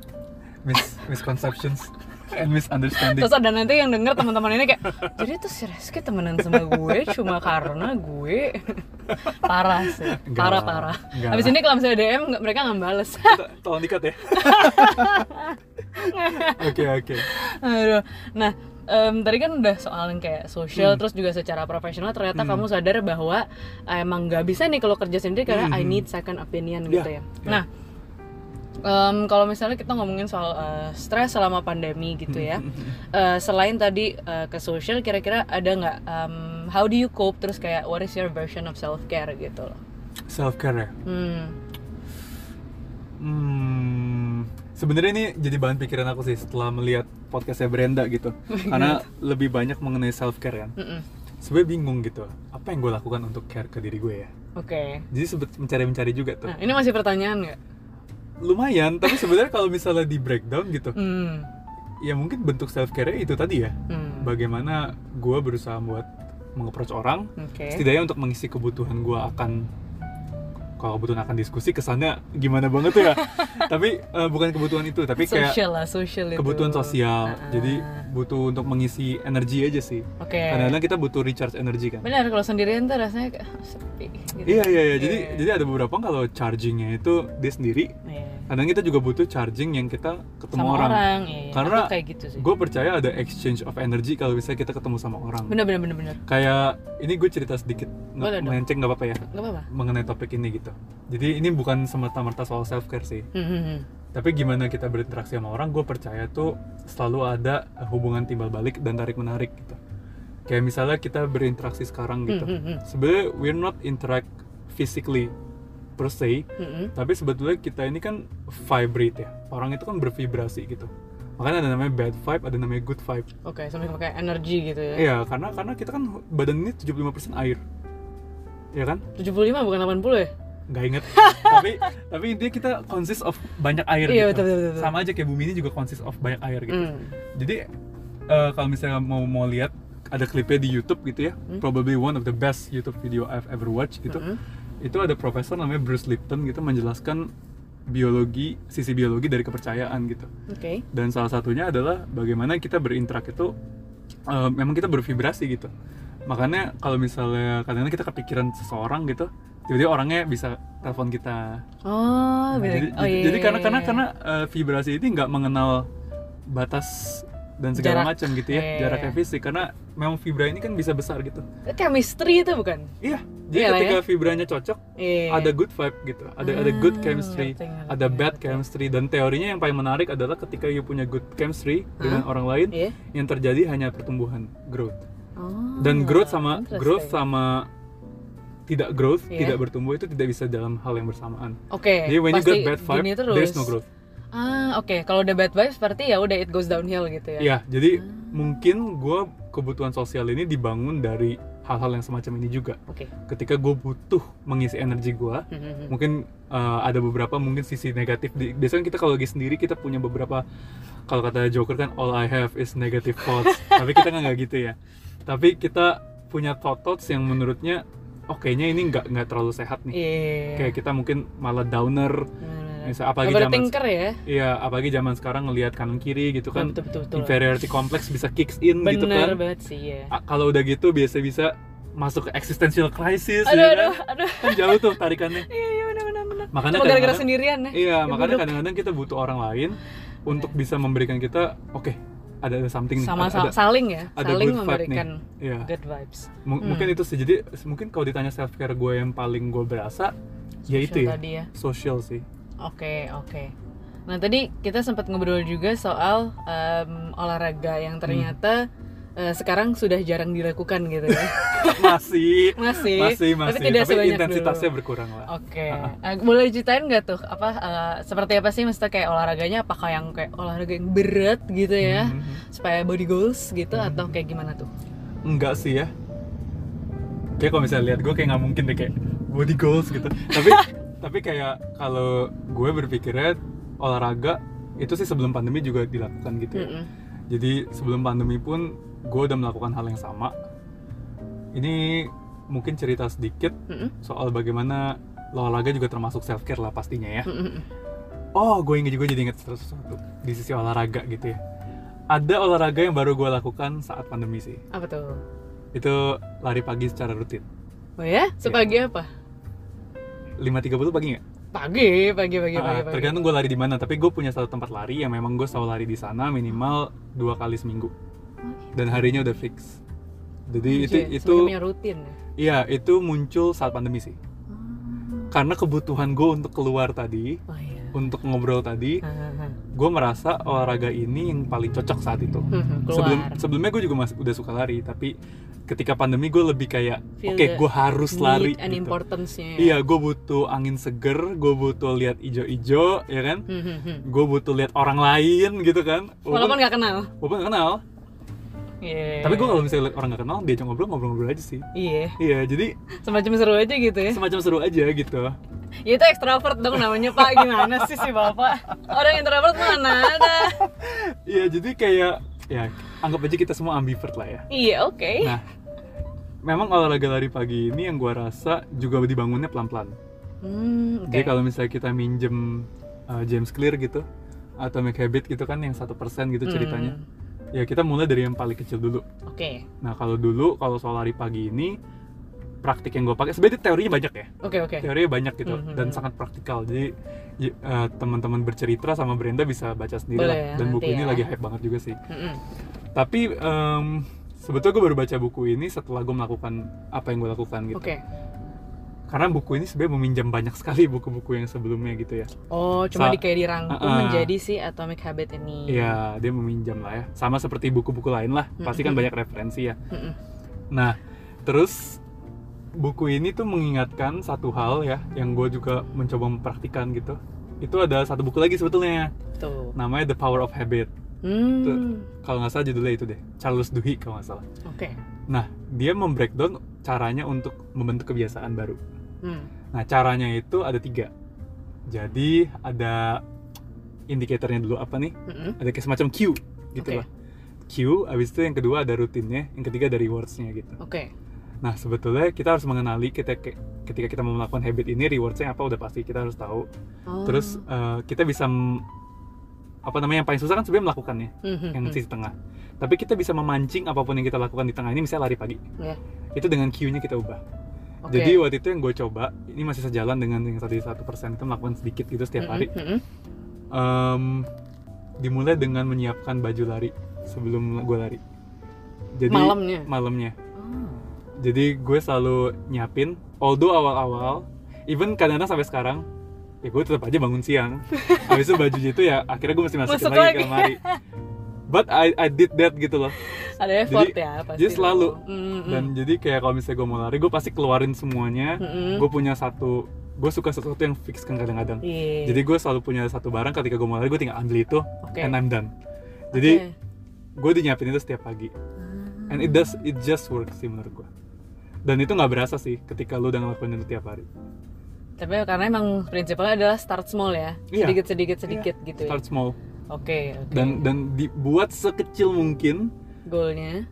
Speaker 2: mis misconceptions and misunderstanding
Speaker 1: Terus ada nanti yang denger teman-teman ini kayak, jadi tuh si Reski temenan sama gue cuma karena gue parah sih,
Speaker 2: Enggak
Speaker 1: parah
Speaker 2: lah,
Speaker 1: parah.
Speaker 2: enggak
Speaker 1: Habis
Speaker 2: lah.
Speaker 1: ini kalau misalnya DM nggak- mereka nggak bales.
Speaker 2: To- tolong dikat ya oke oke
Speaker 1: Aduh. Nah, em, tadi kan udah soal yang kayak sosial,
Speaker 2: Hmm.
Speaker 1: terus juga secara profesional ternyata
Speaker 2: Hmm.
Speaker 1: kamu sadar bahwa emang nggak bisa nih kalau kerja sendiri karena I
Speaker 2: Hmm.
Speaker 1: need second opinion
Speaker 2: Ya,
Speaker 1: gitu ya.
Speaker 2: ya.
Speaker 1: Nah, em, kalau misalnya kita ngomongin soal eh, stres selama pandemi gitu ya, eh, selain tadi eh, ke sosial, kira-kira ada nggak em, how do you cope terus kayak what is your version of self care gitu loh?
Speaker 2: self care ya
Speaker 1: Hmm.
Speaker 2: Hmm, sebenarnya ini jadi bahan pikiran aku sih setelah melihat podcastnya Brenda gitu, karena lebih banyak mengenai self care kan.
Speaker 1: Mm-mm.
Speaker 2: Sebenarnya bingung gitu, apa yang gue lakukan untuk care ke diri gue ya?
Speaker 1: Oke.
Speaker 2: Jadi sebet mencari-mencari juga tuh.
Speaker 1: Nah, ini masih pertanyaan nggak?
Speaker 2: Lumayan, tapi sebenarnya kalau misalnya di breakdown gitu,
Speaker 1: Hmm.
Speaker 2: ya mungkin bentuk self care itu tadi ya.
Speaker 1: Hmm.
Speaker 2: Bagaimana gue berusaha buat mengapproach orang,
Speaker 1: Oke.
Speaker 2: setidaknya untuk mengisi kebutuhan gue akan kalau kebutuhan akan diskusi kesannya gimana banget tuh ya? Tapi uh, bukan kebutuhan itu tapi kayak
Speaker 1: social lah social itu.
Speaker 2: kebutuhan sosial.
Speaker 1: Ah.
Speaker 2: jadi butuh untuk mengisi energi aja sih.
Speaker 1: Oke.
Speaker 2: Kadang-kadang kita butuh recharge energi kan.
Speaker 1: Benar kalau sendirian tuh rasanya kayak ah, sepi gitu.
Speaker 2: iya iya iya. Jadi jadi ada beberapa kalau chargingnya itu dia sendiri.
Speaker 1: Iya.
Speaker 2: Kadang kita juga butuh charging yang kita ketemu
Speaker 1: sama
Speaker 2: orang,
Speaker 1: orang, iya.
Speaker 2: Karena
Speaker 1: Aku kayak gitu sih.
Speaker 2: gue percaya ada exchange of energy kalau misalnya kita ketemu sama orang.
Speaker 1: Bener bener bener bener.
Speaker 2: Kayak ini gue cerita sedikit. Melenceng nggak apa-apa ya?
Speaker 1: Nggak apa-apa.
Speaker 2: Mengenai topik ini gitu. Jadi ini bukan semata-merta soal self care sih.
Speaker 1: Hmm, hmm,
Speaker 2: tapi gimana kita berinteraksi sama orang gue percaya tuh selalu ada hubungan timbal balik dan tarik menarik gitu. Kayak misalnya kita berinteraksi sekarang gitu.
Speaker 1: Hmm, hmm.
Speaker 2: sebenarnya we're not interact physically per se
Speaker 1: Hmm, hmm.
Speaker 2: tapi sebetulnya kita ini kan vibrate ya. Orang itu kan bervibrasi gitu. Makanya ada namanya bad vibe ada namanya good vibe.
Speaker 1: Oke sampai pakai energi gitu ya.
Speaker 2: Iya karena karena kita kan badan ini 75% air. Ya kan?
Speaker 1: 75 bukan 80 ya?
Speaker 2: Nggak inget. Tapi tapi intinya kita consist of banyak air
Speaker 1: Iya,
Speaker 2: gitu.
Speaker 1: betul, betul, betul.
Speaker 2: sama aja kayak bumi ini juga consist of banyak air gitu.
Speaker 1: Hmm.
Speaker 2: jadi eh, kalau misalnya mau mau lihat ada klipnya di YouTube gitu ya.
Speaker 1: Hmm.
Speaker 2: probably one of the best YouTube video I've ever watched gitu.
Speaker 1: Mm-mm.
Speaker 2: Itu ada profesor namanya Bruce Lipton gitu menjelaskan biologi sisi biologi dari kepercayaan gitu.
Speaker 1: Oke.
Speaker 2: Dan salah satunya adalah bagaimana kita berinterak itu eh, memang kita bervibrasi gitu. Makanya kalau misalnya kadang-kadang kita kepikiran seseorang gitu tiba-tiba orangnya bisa telepon kita.
Speaker 1: Oh,
Speaker 2: Nah, jadi,
Speaker 1: oh, iya,
Speaker 2: jadi
Speaker 1: iya,
Speaker 2: karena
Speaker 1: iya,
Speaker 2: karena
Speaker 1: iya.
Speaker 2: karena eh, vibrasi ini nggak mengenal batas dan segala macam gitu ya
Speaker 1: iya,
Speaker 2: jaraknya
Speaker 1: iya.
Speaker 2: fisik karena memang vibra ini kan bisa besar gitu
Speaker 1: chemistry itu bukan
Speaker 2: iya jadi
Speaker 1: Iya lah
Speaker 2: ketika
Speaker 1: ya.
Speaker 2: vibranya cocok ada good vibe gitu ada ada good
Speaker 1: Ah,
Speaker 2: chemistry
Speaker 1: ngerti, ngerti,
Speaker 2: ada bad
Speaker 1: ngerti.
Speaker 2: chemistry dan teorinya yang paling menarik adalah ketika you punya good chemistry dengan
Speaker 1: Hah?
Speaker 2: orang lain yang terjadi hanya pertumbuhan growth
Speaker 1: Oh,
Speaker 2: dan growth sama growth sama tidak growth
Speaker 1: Iya.
Speaker 2: tidak bertumbuh itu tidak bisa dalam hal yang bersamaan
Speaker 1: Oke.
Speaker 2: jadi when you got bad vibe there's no growth
Speaker 1: Ah, oke. Kalau udah bad vibes berarti ya udah it goes downhill gitu ya.
Speaker 2: Iya, jadi mungkin gue kebutuhan sosial ini dibangun dari hal-hal yang semacam ini juga.
Speaker 1: Oke.
Speaker 2: Ketika gue butuh mengisi energi gue,
Speaker 1: Hmm, hmm, hmm.
Speaker 2: mungkin uh, ada beberapa mungkin sisi negatif. Di, biasanya kita kalau lagi sendiri kita punya beberapa kalau kata Joker kan all I have is negative thoughts. Tapi kita nggak gitu ya. Tapi kita punya thought thoughts yang menurutnya oh kayaknya ini nggak nggak terlalu sehat nih.
Speaker 1: Iya.
Speaker 2: Kayak kita mungkin malah downer.
Speaker 1: Benar-benar.
Speaker 2: Misal apalagi zaman
Speaker 1: Overthinker ya.
Speaker 2: Iya, apalagi zaman sekarang ngelihat kanan kiri gitu kan.
Speaker 1: betul betul betul.
Speaker 2: inferiority complex bisa kicks in
Speaker 1: Bener
Speaker 2: gitu kan
Speaker 1: banget sih ya.
Speaker 2: Kalau udah gitu biasa bisa masuk ke existential crisis
Speaker 1: Aduh
Speaker 2: ya
Speaker 1: aduh
Speaker 2: kan?
Speaker 1: aduh.
Speaker 2: kan jauh tuh tarikannya
Speaker 1: Iya iya benar benar benar.
Speaker 2: makanya
Speaker 1: Cuma gara-gara
Speaker 2: kadang-kadang-
Speaker 1: sendirian ya.
Speaker 2: iya
Speaker 1: Ya,
Speaker 2: makanya
Speaker 1: buruk.
Speaker 2: kadang-kadang kita butuh orang lain untuk bisa memberikan kita oke ada ada something nih,
Speaker 1: Sama
Speaker 2: ada, ada,
Speaker 1: saling ya,
Speaker 2: ada
Speaker 1: saling
Speaker 2: good vibe nih.
Speaker 1: memberikan
Speaker 2: Iya.
Speaker 1: good vibes.
Speaker 2: M- mungkin itu sih jadi mungkin kalau ditanya self care gue yang paling gue berasa ya itu
Speaker 1: Social
Speaker 2: ya
Speaker 1: Tadi ya.
Speaker 2: social sih
Speaker 1: Oke, oke. Nah, tadi kita sempat ngobrol juga soal em, olahraga yang ternyata eh, sekarang sudah jarang dilakukan gitu ya.
Speaker 2: masih
Speaker 1: Masih.
Speaker 2: masih
Speaker 1: Tapi
Speaker 2: masih
Speaker 1: tidak
Speaker 2: tapi intensitasnya
Speaker 1: dulu.
Speaker 2: berkurang lah
Speaker 1: Oke.
Speaker 2: Ha-ha.
Speaker 1: Eh, boleh ceritain nggak tuh apa eh, seperti apa sih maksudnya kayak olahraganya apakah yang kayak olahraga yang berat gitu ya
Speaker 2: Mhm.
Speaker 1: supaya body goals gitu
Speaker 2: Mhm.
Speaker 1: atau kayak gimana tuh?
Speaker 2: enggak sih ya kayak kalau misalnya lihat gue kayak nggak mungkin deh kayak body goals gitu tapi tapi kayak kalau gue berpikirnya olahraga itu sih sebelum pandemi juga dilakukan gitu ya.
Speaker 1: Mm-mm.
Speaker 2: jadi sebelum pandemi pun gue udah melakukan hal yang sama ini mungkin cerita sedikit
Speaker 1: Mm-mm.
Speaker 2: soal bagaimana olahraga juga termasuk self care lah pastinya ya
Speaker 1: Mm-mm.
Speaker 2: oh gue inget juga jadi inget sesuatu di sisi olahraga gitu ya ada olahraga yang baru gue lakukan saat pandemi sih
Speaker 1: Apa tuh?
Speaker 2: itu lari pagi secara rutin
Speaker 1: Oh ya, sepagi apa?
Speaker 2: 5.30 pagi nggak?
Speaker 1: Pagi, pagi, pagi,
Speaker 2: Ah,
Speaker 1: pagi, pagi.
Speaker 2: tergantung gue lari di mana tapi gue punya satu tempat lari yang memang gue selalu lari di sana minimal dua kali seminggu dan harinya udah fix jadi itu
Speaker 1: Anjir,
Speaker 2: itu
Speaker 1: semacamnya rutin ya.
Speaker 2: iya itu muncul saat pandemi sih karena kebutuhan gue untuk keluar tadi
Speaker 1: Oh iya.
Speaker 2: Untuk ngobrol tadi gue merasa olahraga ini yang paling cocok saat itu
Speaker 1: Hmm,
Speaker 2: sebelum
Speaker 1: Keluar.
Speaker 2: sebelumnya gue juga masih udah suka lari tapi ketika pandemi gue lebih kayak oke
Speaker 1: the
Speaker 2: gue harus lari
Speaker 1: and
Speaker 2: gitu.
Speaker 1: importance-nya. ya.
Speaker 2: iya gue butuh angin seger gue butuh lihat ijo-ijo ya kan
Speaker 1: Hmm, hmm, hmm.
Speaker 2: gue butuh lihat orang lain gitu kan
Speaker 1: Walaupun nggak kenal.
Speaker 2: walaupun nggak kenal
Speaker 1: Iya.
Speaker 2: tapi gue kalau misalnya orang nggak kenal diajak ngobrol ngobrol-ngobrol aja sih
Speaker 1: Iya.
Speaker 2: iya jadi
Speaker 1: Semacam seru aja gitu ya.
Speaker 2: semacam seru aja gitu
Speaker 1: Ya itu ekstrovert dong namanya Pak. Gimana sih si Bapak? Orang introvert mana ada?
Speaker 2: iya jadi kayak ya anggap aja kita semua ambivert lah ya
Speaker 1: Iya, oke.
Speaker 2: nah memang olahraga lari pagi ini yang gue rasa juga dibangunnya pelan-pelan
Speaker 1: Hmm, oke.
Speaker 2: Jadi kalau misalnya kita minjem uh, James Clear gitu atau Make Habit gitu kan yang satu persen gitu ceritanya,
Speaker 1: Hmm,
Speaker 2: ya kita mulai dari yang paling kecil dulu.
Speaker 1: Oke.
Speaker 2: Nah kalau dulu kalau soal lari pagi ini praktik yang gue pakai sebenarnya teorinya banyak ya,
Speaker 1: Oke, oke.
Speaker 2: teorinya banyak gitu
Speaker 1: Mhm.
Speaker 2: dan sangat praktikal. Jadi uh, teman-teman bercerita sama Brenda bisa baca sendiri
Speaker 1: Boleh
Speaker 2: lah.
Speaker 1: ya,
Speaker 2: Dan buku
Speaker 1: nanti
Speaker 2: ini
Speaker 1: ya.
Speaker 2: lagi hype banget juga sih.
Speaker 1: Mm-mm.
Speaker 2: Tapi em, sebetulnya gue baru baca buku ini setelah gue melakukan apa yang gue lakukan gitu.
Speaker 1: Oke.
Speaker 2: Karena buku ini sebenarnya meminjam banyak sekali buku-buku yang sebelumnya gitu ya.
Speaker 1: Oh, cuma
Speaker 2: Sa-
Speaker 1: di kayak dirangkum
Speaker 2: Uh-uh.
Speaker 1: menjadi si Atomic Habit ini.
Speaker 2: Iya, dia meminjam lah ya. Sama seperti buku-buku lain lah. Pasti kan banyak referensi ya.
Speaker 1: Mm-mm.
Speaker 2: Nah, terus buku ini tuh mengingatkan satu hal ya, yang gue juga mencoba mempraktikkan gitu. Itu ada satu buku lagi sebetulnya,
Speaker 1: Tuh.
Speaker 2: namanya The Power of Habit.
Speaker 1: Hmm.
Speaker 2: Kalau nggak salah judulnya itu deh, Charles Duhigg kalau nggak salah.
Speaker 1: Oke.
Speaker 2: Nah, dia membreakdown caranya untuk membentuk kebiasaan baru.
Speaker 1: Hmm.
Speaker 2: Nah, caranya itu ada tiga. Jadi ada indikatornya dulu apa nih?
Speaker 1: Mm-mm.
Speaker 2: Ada kayak semacam cue gitu
Speaker 1: Oke.
Speaker 2: lah. Cue, abis itu yang kedua ada rutinnya, yang ketiga ada rewards-nya gitu.
Speaker 1: Oke.
Speaker 2: Nah, sebetulnya kita harus mengenali kita ketika kita mau melakukan habit ini rewards-nya apa udah pasti kita harus tahu.
Speaker 1: Oh.
Speaker 2: Terus eh, kita bisa apa namanya yang paling susah kan sebenarnya melakukannya,
Speaker 1: Mhm,
Speaker 2: yang
Speaker 1: mhm.
Speaker 2: sisi tengah. Tapi kita bisa memancing apa pun yang kita lakukan di tengah ini, misalnya lari pagi.
Speaker 1: Iya.
Speaker 2: Itu dengan cue-nya kita ubah.
Speaker 1: Oke.
Speaker 2: Jadi waktu itu yang gue coba, ini masih sejalan dengan yang tadi satu persen itu melakukan sedikit gitu setiap hari.
Speaker 1: Mhm, mhm.
Speaker 2: Em, dimulai dengan menyiapkan baju lari sebelum gue lari. Jadi
Speaker 1: Malamnya.
Speaker 2: malamnya.
Speaker 1: Oh.
Speaker 2: Jadi gue selalu nyiapin, although awal-awal, even kadang-kadang sampai sekarang, ya gue tetap aja bangun siang. Habis itu baju itu ya akhirnya gue mesti masukin
Speaker 1: Masuk
Speaker 2: lagi,
Speaker 1: lagi.
Speaker 2: ke lemari. But I, I did that gitu loh.
Speaker 1: Ada effort
Speaker 2: Jadi-
Speaker 1: ya pasti.
Speaker 2: jadi selalu.
Speaker 1: Mm-mm.
Speaker 2: Dan jadi kayak kalau misalnya gue mau lari, gue pasti keluarin semuanya.
Speaker 1: Mm-mm.
Speaker 2: Gue punya satu, gue suka sesuatu yang fix kan kadang-kadang.
Speaker 1: Iya.
Speaker 2: Jadi gue selalu punya satu barang ketika gue mau lari, gue tinggal ambil itu,
Speaker 1: Oke.
Speaker 2: and I'm done. Jadi
Speaker 1: Oke.
Speaker 2: gue dinyiapin itu setiap pagi. And it does, it just works sih menurut gue. Dan itu nggak berasa sih ketika lu udah ngelakuin itu tiap hari.
Speaker 1: Tapi karena emang prinsipnya adalah start small ya. Sedikit sedikit sedikit gitu ya.
Speaker 2: Start small.
Speaker 1: Oke, oke.
Speaker 2: Dan dan dibuat sekecil mungkin
Speaker 1: goalnya.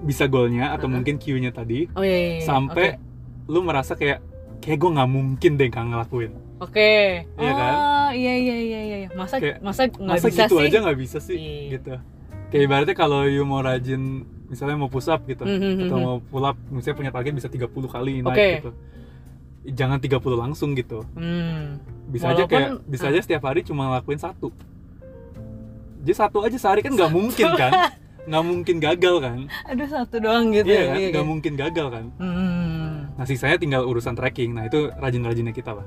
Speaker 2: bisa goalnya atau
Speaker 1: Uh-huh.
Speaker 2: mungkin cue-nya tadi
Speaker 1: Oh iya, iya, iya.
Speaker 2: sampai lu merasa kayak kayak gue nggak mungkin deh nggak ngelakuin.
Speaker 1: Oke.
Speaker 2: Iya
Speaker 1: oh,
Speaker 2: kan?
Speaker 1: iya iya iya iya iya. Masa
Speaker 2: Kayak,
Speaker 1: masa nggak bisa
Speaker 2: gitu
Speaker 1: sih?
Speaker 2: aja nggak bisa sih
Speaker 1: Iya.
Speaker 2: gitu. Kayak ibaratnya kalau you mau rajin misalnya mau push up gitu
Speaker 1: Mhm,
Speaker 2: atau
Speaker 1: mhm.
Speaker 2: mau pull up misalnya punya target bisa 30 kali naik gitu. Jangan 30 langsung gitu.
Speaker 1: Hmm.
Speaker 2: Bisa aja
Speaker 1: Walaupun-
Speaker 2: kayak bisa aja setiap hari cuma ngelakuin satu. Jadi satu aja sehari kan nggak mungkin kan? Nggak mungkin gagal kan?
Speaker 1: Aduh satu doang gitu.
Speaker 2: Iya
Speaker 1: ya,
Speaker 2: kan?
Speaker 1: iya,
Speaker 2: Nggak
Speaker 1: iya.
Speaker 2: mungkin gagal kan?
Speaker 1: Hmm.
Speaker 2: Nah sisanya tinggal urusan tracking. Nah itu rajin-rajinnya kita lah.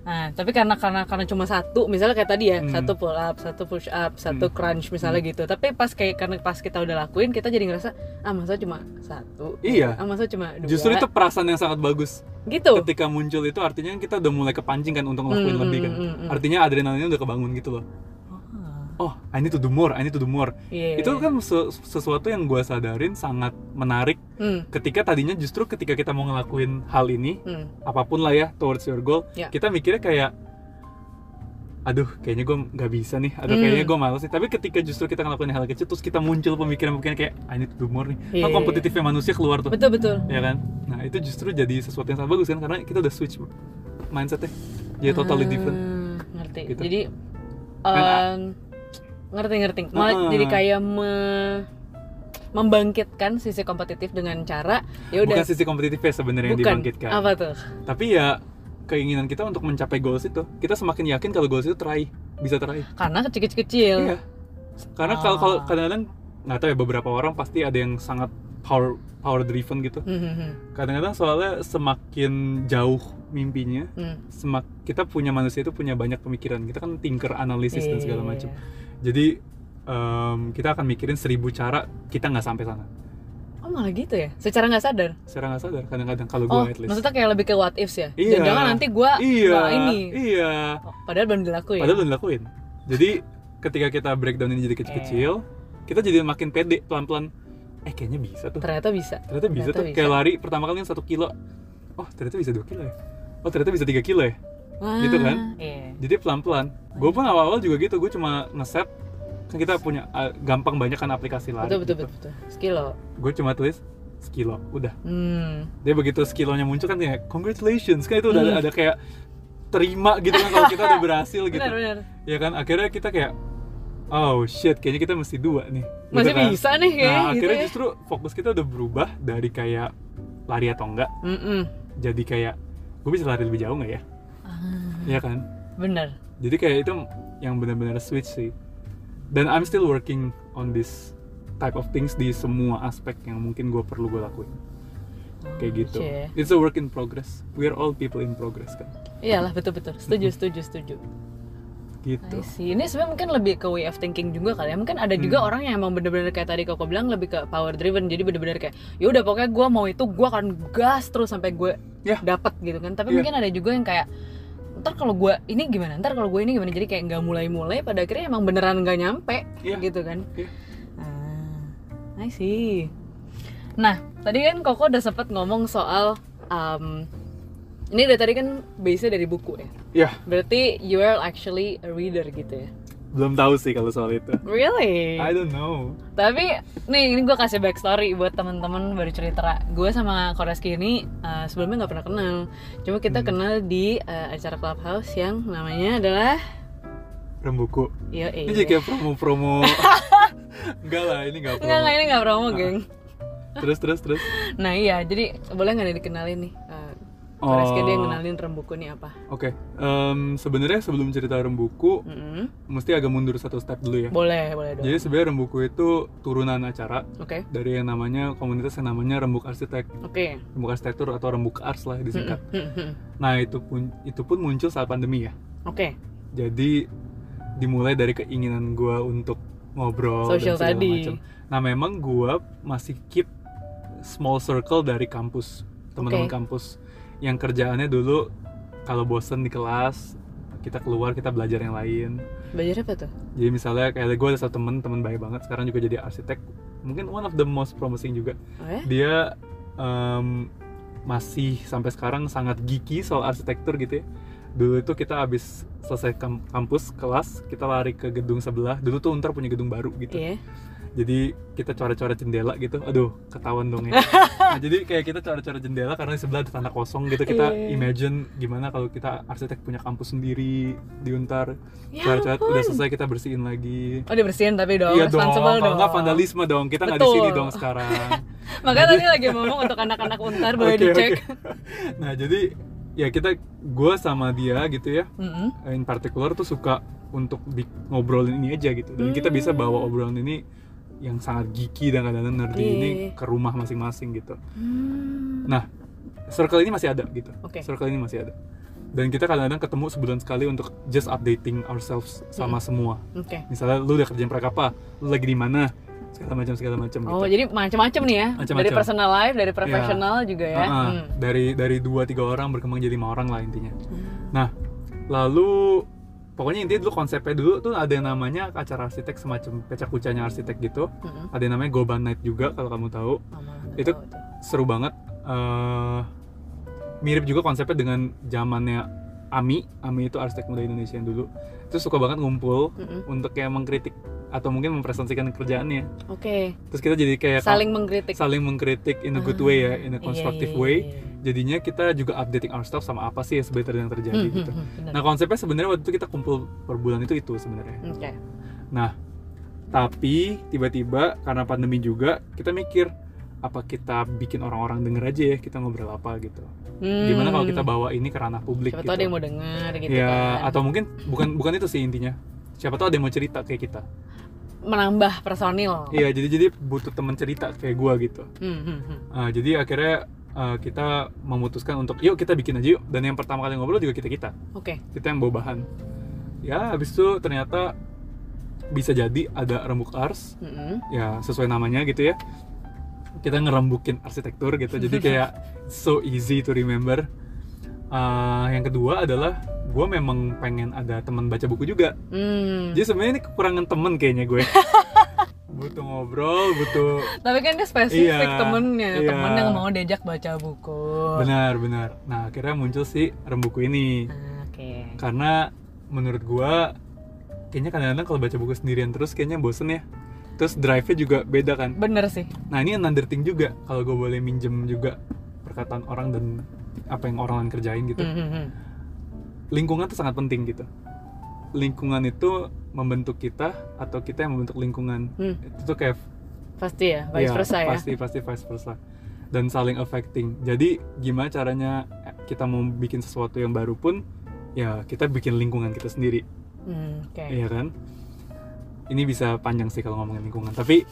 Speaker 1: Nah, tapi karena karena karena cuma satu, misalnya kayak tadi ya,
Speaker 2: Hmm.
Speaker 1: satu pull up, satu push up, satu
Speaker 2: Hmm.
Speaker 1: crunch misalnya gitu. Tapi pas kayak karena pas kita udah lakuin, kita jadi ngerasa ah masa cuma satu.
Speaker 2: Iya.
Speaker 1: Ah masa cuma dua.
Speaker 2: Justru itu perasaan yang sangat bagus.
Speaker 1: gitu.
Speaker 2: Ketika muncul itu artinya kita udah mulai kepancing kan untuk ngelakuin
Speaker 1: Hmm,
Speaker 2: lebih kan.
Speaker 1: hmm, hmm, hmm.
Speaker 2: Artinya adrenalinnya udah kebangun gitu loh.
Speaker 1: Ah,
Speaker 2: Oh, I need to do more, I need to do more.
Speaker 1: Iya.
Speaker 2: Itu kan se- sesuatu yang gue sadarin sangat menarik
Speaker 1: Hmm.
Speaker 2: ketika tadinya justru ketika kita mau ngelakuin hal ini,
Speaker 1: Hmm.
Speaker 2: apa pun lah ya towards your goal,
Speaker 1: Ya.
Speaker 2: kita mikirnya kayak aduh kayaknya gue nggak bisa nih atau
Speaker 1: Hmm.
Speaker 2: kayaknya gue males nih tapi ketika justru kita ngelakuin hal kecil terus kita muncul pemikiran-pemikiran kayak I need to do more nih
Speaker 1: Iya.
Speaker 2: kan kompetitifnya manusia keluar tuh
Speaker 1: Betul betul.
Speaker 2: ya kan nah itu justru jadi sesuatu yang sangat bagus kan karena kita udah switch mindsetnya jadi totally
Speaker 1: Ah,
Speaker 2: different
Speaker 1: Ngerti.
Speaker 2: Gitu.
Speaker 1: Jadi
Speaker 2: Kan,
Speaker 1: em, ngerti ngerti. Malah
Speaker 2: Ah.
Speaker 1: jadi kayak me- membangkitkan sisi kompetitif dengan cara ya udah
Speaker 2: bukan sisi kompetitifnya sebenarnya yang dibangkitkan
Speaker 1: Apa tuh?
Speaker 2: tapi ya keinginan kita untuk mencapai goals itu kita semakin yakin kalau goals itu teraih bisa teraih
Speaker 1: Karena kecil-kecil.
Speaker 2: Iya. Karena kalau kalau
Speaker 1: Ah.
Speaker 2: kadang-kadang nggak tahu ya beberapa orang pasti ada yang sangat power power driven gitu.
Speaker 1: Hmm, hmm, hmm.
Speaker 2: Kadang-kadang soalnya semakin jauh mimpinya,
Speaker 1: Hmm.
Speaker 2: semak kita punya manusia itu punya banyak pemikiran. Kita kan thinker, analisis dan segala
Speaker 1: Iya.
Speaker 2: macam. Jadi em, kita akan mikirin seribu cara kita nggak sampai sana.
Speaker 1: Oh malah gitu ya? Secara nggak sadar?
Speaker 2: Secara nggak sadar kadang-kadang kalau
Speaker 1: Oh,
Speaker 2: gue at least.
Speaker 1: maksudnya kayak lebih ke what ifs ya?
Speaker 2: Iya.
Speaker 1: Jangan nanti gua
Speaker 2: iya,
Speaker 1: ini.
Speaker 2: iya.
Speaker 1: Oh, padahal belum dilakuin.
Speaker 2: Padahal belum dilakuin. Jadi ketika kita breakdown ini jadi kecil-kecil, kita jadi makin pede pelan-pelan. Eh kayaknya bisa tuh.
Speaker 1: Ternyata bisa.
Speaker 2: ternyata bisa
Speaker 1: Ternyata
Speaker 2: tuh kayak lari pertama kali yang satu kilo oh ternyata bisa dua kilo ya oh ternyata bisa tiga kilo ya
Speaker 1: Wah,
Speaker 2: Gitu kan?
Speaker 1: Iya.
Speaker 2: jadi pelan pelan gue pun awal awal juga gitu gue cuma ngeset kan kita punya uh, gampang banyak kan aplikasi lari
Speaker 1: Betul betul
Speaker 2: gitu.
Speaker 1: betul. betul. Sekilo.
Speaker 2: gue cuma tulis sekilo udah
Speaker 1: Hmm.
Speaker 2: dia begitu sekilonya muncul kan kayak congratulations kan itu udah ada,
Speaker 1: Hmm.
Speaker 2: ada kayak terima gitu kan kalau kita udah berhasil gitu
Speaker 1: Benar benar.
Speaker 2: ya kan akhirnya kita kayak oh shit kayaknya kita mesti dua nih Gitu
Speaker 1: Masih
Speaker 2: kan.
Speaker 1: bisa nih kayak
Speaker 2: nah
Speaker 1: gitu
Speaker 2: akhirnya
Speaker 1: ya.
Speaker 2: justru fokus kita udah berubah dari kayak lari atau enggak
Speaker 1: Mm-mm.
Speaker 2: jadi kayak gue bisa lari lebih jauh nggak ya Iya kan
Speaker 1: benar.
Speaker 2: jadi kayak itu yang benar-benar switch sih dan I'm still working on this type of things di semua aspek yang mungkin gue perlu gue lakuin kayak gitu
Speaker 1: Cie.
Speaker 2: it's a work in progress we are all people in progress kan
Speaker 1: Iyalah betul betul. Setuju setuju setuju.
Speaker 2: gitu
Speaker 1: see. Ini sebenarnya mungkin lebih ke way of thinking juga kali ya. Mungkin ada juga
Speaker 2: Hmm.
Speaker 1: orang yang emang bener-bener kayak tadi koko bilang lebih ke power driven. Jadi bener-bener kayak ya udah pokoknya gue mau itu gue akan gas terus sampai gue
Speaker 2: Ya.
Speaker 1: dapet gitu kan. Tapi
Speaker 2: Iya.
Speaker 1: mungkin ada juga yang kayak ntar kalau gue ini gimana? Ntar kalau gue ini gimana? Jadi kayak nggak mulai-mulai pada akhirnya emang beneran nggak nyampe
Speaker 2: Iya.
Speaker 1: gitu kan?
Speaker 2: Iya.
Speaker 1: ah I see. Nah tadi kan koko udah sempet ngomong soal um, ini dari tadi kan base dari buku ya?
Speaker 2: Ya
Speaker 1: berarti you are actually a reader gitu ya
Speaker 2: belum tahu sih kalau soal itu.
Speaker 1: Really?
Speaker 2: I don't know.
Speaker 1: Tapi nih ini gue kasih backstory buat teman-teman baru cerita. Gue sama Koreski ini uh, sebelumnya nggak pernah kenal. Cuma kita
Speaker 2: Hmm.
Speaker 1: kenal di uh, acara clubhouse yang namanya adalah
Speaker 2: rembuku.
Speaker 1: Yo,
Speaker 2: ini jadi kayak promo-promo. Enggak lah ini enggak promo.
Speaker 1: Enggak, enggak, ini nggak promo,
Speaker 2: Ah.
Speaker 1: geng.
Speaker 2: terus terus terus.
Speaker 1: Nah iya, jadi boleh nggak dikenalin nih? Koreski dia ngenalin rembuku nih apa?
Speaker 2: Oke, em, sebenarnya sebelum cerita rembuku,
Speaker 1: Mm-mm.
Speaker 2: mesti agak mundur satu step dulu ya.
Speaker 1: Boleh, boleh dong.
Speaker 2: Jadi sebenarnya rembuku itu turunan acara
Speaker 1: Oke,
Speaker 2: dari yang namanya komunitas yang namanya rembuk arsitek,
Speaker 1: oke.
Speaker 2: rembuk arsitektur atau rembuk ars lah disingkat.
Speaker 1: Mm-mm.
Speaker 2: Nah itu pun itu pun muncul saat pandemi ya.
Speaker 1: Oke,
Speaker 2: Jadi dimulai dari keinginan gua untuk ngobrol
Speaker 1: Social
Speaker 2: dan segala
Speaker 1: tadi.
Speaker 2: macam. Nah memang gua masih keep small circle dari kampus, teman-teman
Speaker 1: Oke.
Speaker 2: kampus yang kerjaannya dulu kalau bosen di kelas kita keluar kita belajar yang lain.
Speaker 1: belajar apa tuh?
Speaker 2: Jadi misalnya kayak gue ada satu temen temen baik banget sekarang juga jadi arsitek. Mungkin one of the most promising juga.
Speaker 1: Oh ya?
Speaker 2: Dia em, masih sampai sekarang sangat geeky soal arsitektur gitu ya. Dulu itu kita habis selesai kam- kampus kelas kita lari ke gedung sebelah. Dulu tuh Untar punya gedung baru gitu.
Speaker 1: Iya.
Speaker 2: Jadi kita coret-coret jendela gitu. Aduh, ketahuan dong ya. nah, jadi kayak kita coret-coret jendela karena di sebelah ada tanah kosong gitu. Kita
Speaker 1: Iya.
Speaker 2: imagine gimana kalau kita arsitek punya kampus sendiri di Untar.
Speaker 1: Ya
Speaker 2: Coret-coret udah selesai kita bersihin lagi.
Speaker 1: Oh dibersihin tapi dong,
Speaker 2: iya dong, kalau nggak vandalisme dong. Kita nggak di sini dong sekarang.
Speaker 1: Makanya tadi lagi ngomong untuk anak-anak untar boleh
Speaker 2: Oke,
Speaker 1: dicek.
Speaker 2: oke. Nah jadi ya kita, gue sama dia gitu ya,
Speaker 1: Mm-mm.
Speaker 2: in particular tuh suka untuk di, ngobrolin ini aja gitu. Dan kita bisa bawa obrolan ini yang sangat geeky dan kadang-kadang nerdy
Speaker 1: Iya.
Speaker 2: ini ke rumah masing-masing gitu.
Speaker 1: Hmm.
Speaker 2: Nah, circle ini masih ada gitu.
Speaker 1: Oke.
Speaker 2: Circle ini masih ada. Dan kita kadang-kadang ketemu sebulan sekali untuk just updating ourselves sama semua.
Speaker 1: Oke.
Speaker 2: Misalnya lu udah kerjain proyek apa, lu lagi di mana, segala macam segala macam gitu.
Speaker 1: Oh, jadi macam-macam nih ya.
Speaker 2: Macam-macam.
Speaker 1: Dari personal life, dari profesional juga ya.
Speaker 2: Ah, ah.
Speaker 1: Hmm.
Speaker 2: dari dari dua tiga orang berkembang jadi lima orang lah intinya.
Speaker 1: Hmm.
Speaker 2: Nah, lalu pokoknya intinya dulu konsepnya dulu tuh ada yang namanya acara arsitek semacam pecah kucanya arsitek gitu.
Speaker 1: Mm-mm.
Speaker 2: Ada yang namanya Goban Night juga kalau kamu tahu.
Speaker 1: Oh,
Speaker 2: Itu-
Speaker 1: tahu.
Speaker 2: Seru banget. eh mirip juga konsepnya dengan zamannya Ami. Ami itu arsitek muda Indonesia yang dulu. Itu suka banget ngumpul
Speaker 1: Mm-mm.
Speaker 2: untuk kayak mengkritik atau mungkin mempresentasikan kerjaannya.
Speaker 1: Oke.
Speaker 2: Terus kita jadi kayak
Speaker 1: Saling mengkritik.
Speaker 2: saling mengkritik in a good
Speaker 1: Ah,
Speaker 2: way ya, in a
Speaker 1: iya,
Speaker 2: constructive
Speaker 1: iya,
Speaker 2: way.
Speaker 1: iya, iya.
Speaker 2: Jadinya kita juga updating our stuff sama apa sih yang sebenarnya yang terjadi
Speaker 1: Hmm,
Speaker 2: gitu.
Speaker 1: hmm, hmm, benar.
Speaker 2: Nah konsepnya sebenarnya waktu itu kita kumpul per bulan itu itu sebenarnya.
Speaker 1: Oke.
Speaker 2: Nah tapi tiba-tiba karena pandemi juga kita mikir apa kita bikin orang-orang denger aja ya kita ngobrol apa gitu. Gimana kalau kita bawa ini ke ranah publik
Speaker 1: Hmm. Siapa
Speaker 2: gitu?
Speaker 1: tahu ada yang mau denger gitu
Speaker 2: ya
Speaker 1: kan.
Speaker 2: atau mungkin bukan bukan itu sih intinya. Siapa tahu ada yang mau cerita kayak kita.
Speaker 1: Menambah personil.
Speaker 2: Iya jadi jadi butuh teman cerita kayak gua gitu.
Speaker 1: Hmm, hmm, hmm.
Speaker 2: Ah, jadi akhirnya ah, kita memutuskan untuk yuk kita bikin aja yuk dan yang pertama kali ngobrol juga kita kita
Speaker 1: Oke.
Speaker 2: kita yang bawa bahan ya habis itu ternyata bisa jadi ada rembuk ars
Speaker 1: Mm-mm.
Speaker 2: ya sesuai namanya gitu ya kita ngerembukin arsitektur gitu jadi kayak so easy to remember Ah, yang kedua adalah gue memang pengen ada teman baca buku juga
Speaker 1: Hmm.
Speaker 2: jadi sebenarnya ini kekurangan temen kayaknya gue butuh ngobrol butuh
Speaker 1: Tapi kan dia spesifik
Speaker 2: Iya,
Speaker 1: temennya,
Speaker 2: iya.
Speaker 1: temen yang mau diajak baca buku.
Speaker 2: benar benar nah akhirnya muncul si rembuku ini
Speaker 1: Ah, Oke.
Speaker 2: karena menurut gua kayaknya kadang-kadang kalau baca buku sendirian terus kayaknya bosen ya terus drive-nya juga beda kan
Speaker 1: bener sih
Speaker 2: nah ini another thing juga kalau gue boleh minjem juga perkataan orang dan apa yang orang lain kerjain gitu
Speaker 1: Hmm, hmm, hmm.
Speaker 2: Lingkungan tuh sangat penting gitu. Lingkungan itu membentuk kita atau kita yang membentuk lingkungan.
Speaker 1: Hmm,
Speaker 2: itu tuh kayak
Speaker 1: pasti ya vice
Speaker 2: Iya,
Speaker 1: versa ya.
Speaker 2: pasti pasti vice versa. Dan saling affecting. Jadi gimana caranya kita mau bikin sesuatu yang baru pun ya kita bikin lingkungan kita sendiri.
Speaker 1: Hmm, oke.
Speaker 2: Iya kan? Ini bisa panjang sih kalau ngomongin lingkungan. Tapi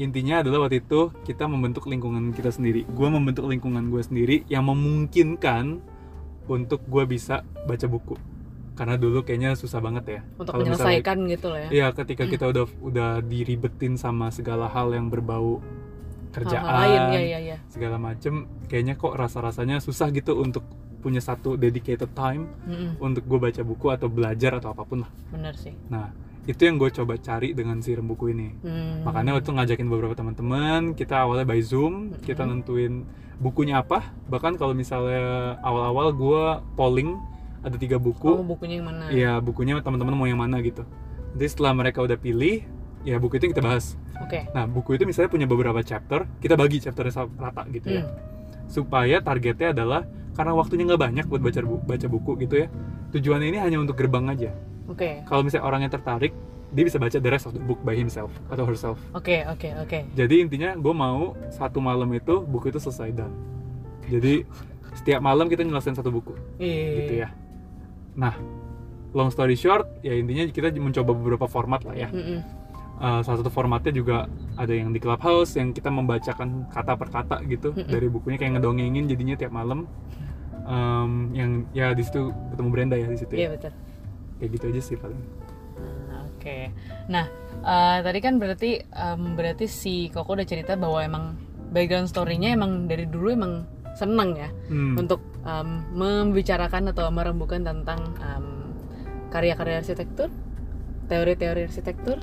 Speaker 2: intinya adalah waktu itu kita membentuk lingkungan kita sendiri. Gue membentuk lingkungan gue sendiri yang memungkinkan untuk gue bisa baca buku karena dulu kayaknya susah banget ya
Speaker 1: untuk
Speaker 2: misalnya-
Speaker 1: menyelesaikan gitu lah ya
Speaker 2: Iya, ketika kita udah udah diribetin sama segala hal yang berbau kerjaan,
Speaker 1: lain ya ya ya
Speaker 2: segala macem, kayaknya kok rasa-rasanya susah gitu untuk punya satu dedicated time
Speaker 1: Hmm,
Speaker 2: untuk gue baca buku atau belajar atau apa pun lah.
Speaker 1: bener sih
Speaker 2: Nah, itu yang gue coba cari dengan si buku ini.
Speaker 1: Hmm.
Speaker 2: Makanya waktu ngajakin beberapa teman-teman, kita awalnya by Zoom, kita
Speaker 1: Mhm.
Speaker 2: nentuin bukunya apa. Bahkan kalau misalnya awal-awal gue polling ada tiga buku,
Speaker 1: oh bukunya yang mana
Speaker 2: Iya, bukunya teman-teman mau yang mana gitu. Jadi setelah mereka udah pilih, ya buku itu yang kita bahas.
Speaker 1: oke
Speaker 2: Nah, buku itu misalnya punya beberapa chapter, kita bagi chapternya rata gitu ya. Supaya targetnya adalah karena waktunya nggak banyak buat baca bu- baca buku gitu ya. Tujuannya ini hanya untuk gerbang aja.
Speaker 1: oke
Speaker 2: Kalau misalnya orangnya tertarik, dia bisa baca the rest of the book by himself atau herself.
Speaker 1: oke oke oke
Speaker 2: Jadi intinya gue mau satu malam itu buku itu selesai dan. Jadi setiap malam kita nyelesain satu buku
Speaker 1: Iya.
Speaker 2: gitu ya. Nah, long story short, ya intinya kita mencoba beberapa format lah ya.
Speaker 1: Mm-mm.
Speaker 2: Uh, salah satu formatnya juga ada yang di clubhouse yang kita membacakan kata per kata gitu
Speaker 1: Mm-mm.
Speaker 2: dari bukunya kayak ngedongengin jadinya tiap malam. Um, yang ya di situ ketemu Brenda ya di situ
Speaker 1: iya
Speaker 2: ya.
Speaker 1: betul
Speaker 2: Kayak gitu aja sih paling.
Speaker 1: Ah, Oke. Nah, eh, tadi kan berarti em, berarti si Koko udah cerita bahwa emang background story-nya emang dari dulu emang seneng ya
Speaker 2: Hmm.
Speaker 1: untuk em, membicarakan atau merembukan tentang em, karya-karya arsitektur, teori-teori arsitektur,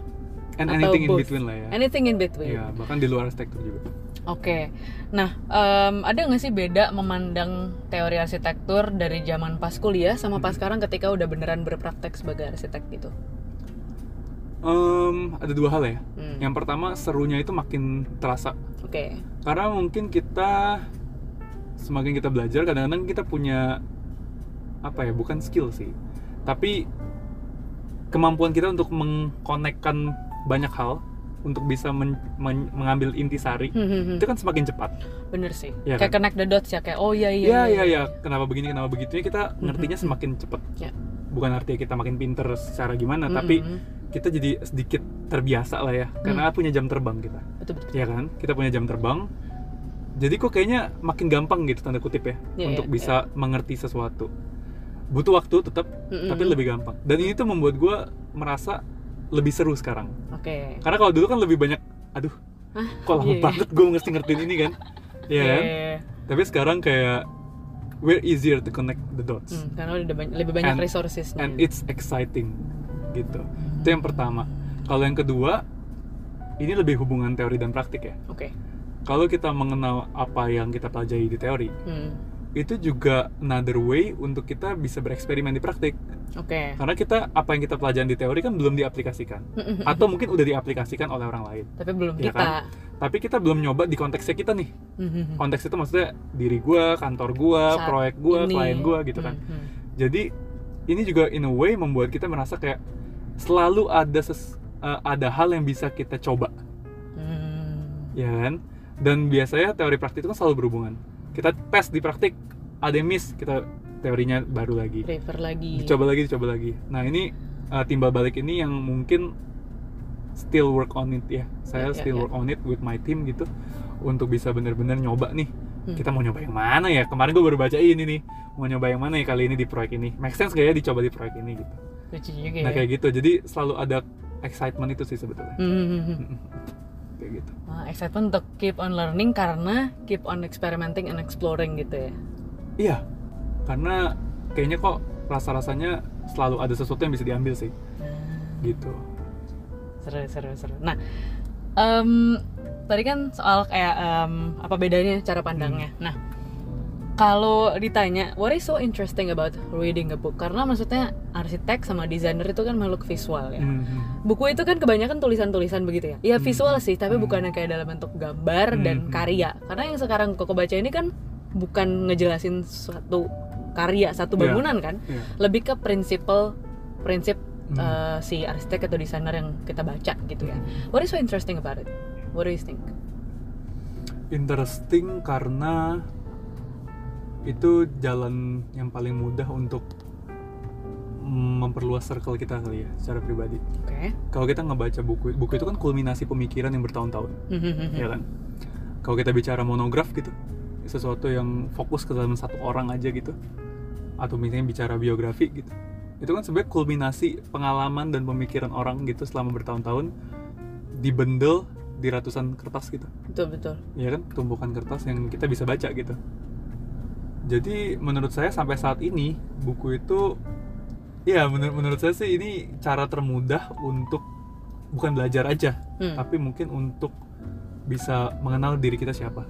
Speaker 2: And
Speaker 1: atau
Speaker 2: anything in
Speaker 1: both?
Speaker 2: between lah ya.
Speaker 1: anything in between.
Speaker 2: Iya, bahkan di luar arsitektur juga.
Speaker 1: Oke. Nah, em, ada nggak sih beda memandang teori arsitektur dari zaman pas kuliah sama pas
Speaker 2: Hmm.
Speaker 1: sekarang ketika udah beneran berpraktek sebagai arsitek gitu?
Speaker 2: Um, ada dua hal ya.
Speaker 1: Hmm.
Speaker 2: Yang pertama serunya itu makin terasa
Speaker 1: Oke.
Speaker 2: karena mungkin kita semakin kita belajar kadang-kadang kita punya apa ya bukan skill sih tapi kemampuan kita untuk mengkonekkan banyak hal untuk bisa men- men- mengambil intisari
Speaker 1: Hmm, hmm, hmm.
Speaker 2: itu kan semakin cepat
Speaker 1: Bener sih.
Speaker 2: Iya
Speaker 1: kayak connect the dots ya kayak oh iya iya.
Speaker 2: ya ya ya kenapa begini kenapa begitu kita ngertinya
Speaker 1: Mhm.
Speaker 2: semakin cepat
Speaker 1: Ya.
Speaker 2: bukan artinya kita makin pinter secara gimana
Speaker 1: Hmm,
Speaker 2: tapi
Speaker 1: hmm, hmm.
Speaker 2: kita jadi sedikit terbiasa lah ya karena punya jam terbang kita
Speaker 1: betul betul.
Speaker 2: ya kan kita punya jam terbang jadi kok kayaknya makin gampang gitu tanda kutip ya
Speaker 1: Iya,
Speaker 2: untuk
Speaker 1: iya,
Speaker 2: bisa mengerti sesuatu butuh waktu tetap
Speaker 1: Hmm,
Speaker 2: tapi
Speaker 1: hmm.
Speaker 2: lebih gampang dan ini tuh membuat gue merasa lebih seru sekarang
Speaker 1: Oke.
Speaker 2: karena kalau dulu kan lebih banyak aduh
Speaker 1: Hah?
Speaker 2: kok lama
Speaker 1: Iya, iya.
Speaker 2: banget gue ngerti ngertiin ini kan ya kan
Speaker 1: Iya.
Speaker 2: tapi sekarang kayak we're easier to connect the dots
Speaker 1: Hmm, karena udah banyak, lebih banyak
Speaker 2: And-
Speaker 1: resourcesnya.
Speaker 2: and it's exciting gitu itu yang pertama kalau yang kedua ini lebih hubungan teori dan praktik ya
Speaker 1: Oke.
Speaker 2: kalau kita mengenal apa yang kita pelajari di teori
Speaker 1: Hmm.
Speaker 2: Itu juga another way untuk kita bisa bereksperimen di praktik
Speaker 1: Oke.
Speaker 2: karena kita apa yang kita pelajari di teori kan belum diaplikasikan atau mungkin udah diaplikasikan oleh orang lain
Speaker 1: Tapi belum
Speaker 2: Iya
Speaker 1: kita.
Speaker 2: tapi kita belum nyoba di konteksnya kita nih
Speaker 1: Hmm, hmm, hmm.
Speaker 2: konteks itu maksudnya diri gua kantor gua
Speaker 1: Saat
Speaker 2: proyek gua
Speaker 1: ini.
Speaker 2: klien gua gitu kan
Speaker 1: Hmm, hmm.
Speaker 2: jadi ini juga in a way membuat kita merasa kayak selalu ada ses, eh, ada hal yang bisa kita coba
Speaker 1: Hmm.
Speaker 2: ya kan dan biasanya teori praktik itu kan selalu berhubungan kita tes di praktik ada yang miss kita teorinya baru lagi.
Speaker 1: Prefer lagi.
Speaker 2: dicoba lagi dicoba lagi. Nah ini uh, timbal balik ini yang mungkin still work on it ya. Saya
Speaker 1: Ya, ya,
Speaker 2: still
Speaker 1: ya.
Speaker 2: work on it with my team gitu untuk bisa bener-bener nyoba nih.
Speaker 1: Hmm.
Speaker 2: kita mau nyoba yang mana ya? Kemarin gue baru baca ini nih. Mau nyoba yang mana ya kali ini di proyek ini? Make sense gak ya dicoba di proyek ini gitu?
Speaker 1: Lucu juga
Speaker 2: nah
Speaker 1: ya.
Speaker 2: kayak gitu. Jadi selalu ada excitement itu sih sebetulnya.
Speaker 1: Hmm, hmm, hmm, hmm.
Speaker 2: Kayak gitu
Speaker 1: Wah, excitement untuk keep on learning karena keep on experimenting and exploring gitu ya.
Speaker 2: iya karena kayaknya kok rasa-rasanya selalu ada sesuatu yang bisa diambil sih
Speaker 1: Nah,
Speaker 2: gitu
Speaker 1: seru seru seru. Nah, em, tadi kan soal kayak em, apa bedanya cara pandangnya.
Speaker 2: Hmm.
Speaker 1: Nah, kalau ditanya what is so interesting about reading a book karena maksudnya arsitek sama desainer itu kan makhluk visual ya
Speaker 2: Mhm.
Speaker 1: buku itu kan kebanyakan tulisan-tulisan begitu ya ya
Speaker 2: Hmm.
Speaker 1: visual sih tapi
Speaker 2: Hmm.
Speaker 1: bukan yang kayak dalam bentuk gambar dan
Speaker 2: Hmm.
Speaker 1: karya karena yang sekarang koko baca ini kan bukan ngejelasin suatu karya satu
Speaker 2: Iya.
Speaker 1: bangunan kan
Speaker 2: Iya.
Speaker 1: lebih ke prinsipal prinsip
Speaker 2: Hmm.
Speaker 1: uh, si arsitek atau desainer yang kita baca gitu ya what is so interesting about it what do you think
Speaker 2: Interesting karena itu jalan yang paling mudah untuk memperluas circle kita kali ya secara pribadi.
Speaker 1: oke.
Speaker 2: Kalau kita ngebaca buku, buku itu kan kulminasi pemikiran yang bertahun-tahun, ya kan? Kalau kita bicara monograf gitu, sesuatu yang fokus ke dalam satu orang aja gitu, atau misalnya bicara biografi gitu, itu kan sebenarnya kulminasi pengalaman dan pemikiran orang gitu selama bertahun-tahun dibendel di ratusan kertas gitu.
Speaker 1: Betul betul.
Speaker 2: Ya kan? Tumpukan kertas yang kita bisa baca gitu jadi menurut saya sampai saat ini buku itu ya menurut menurut saya sih ini cara termudah untuk bukan belajar aja
Speaker 1: Hmm.
Speaker 2: tapi mungkin untuk bisa mengenal diri kita siapa.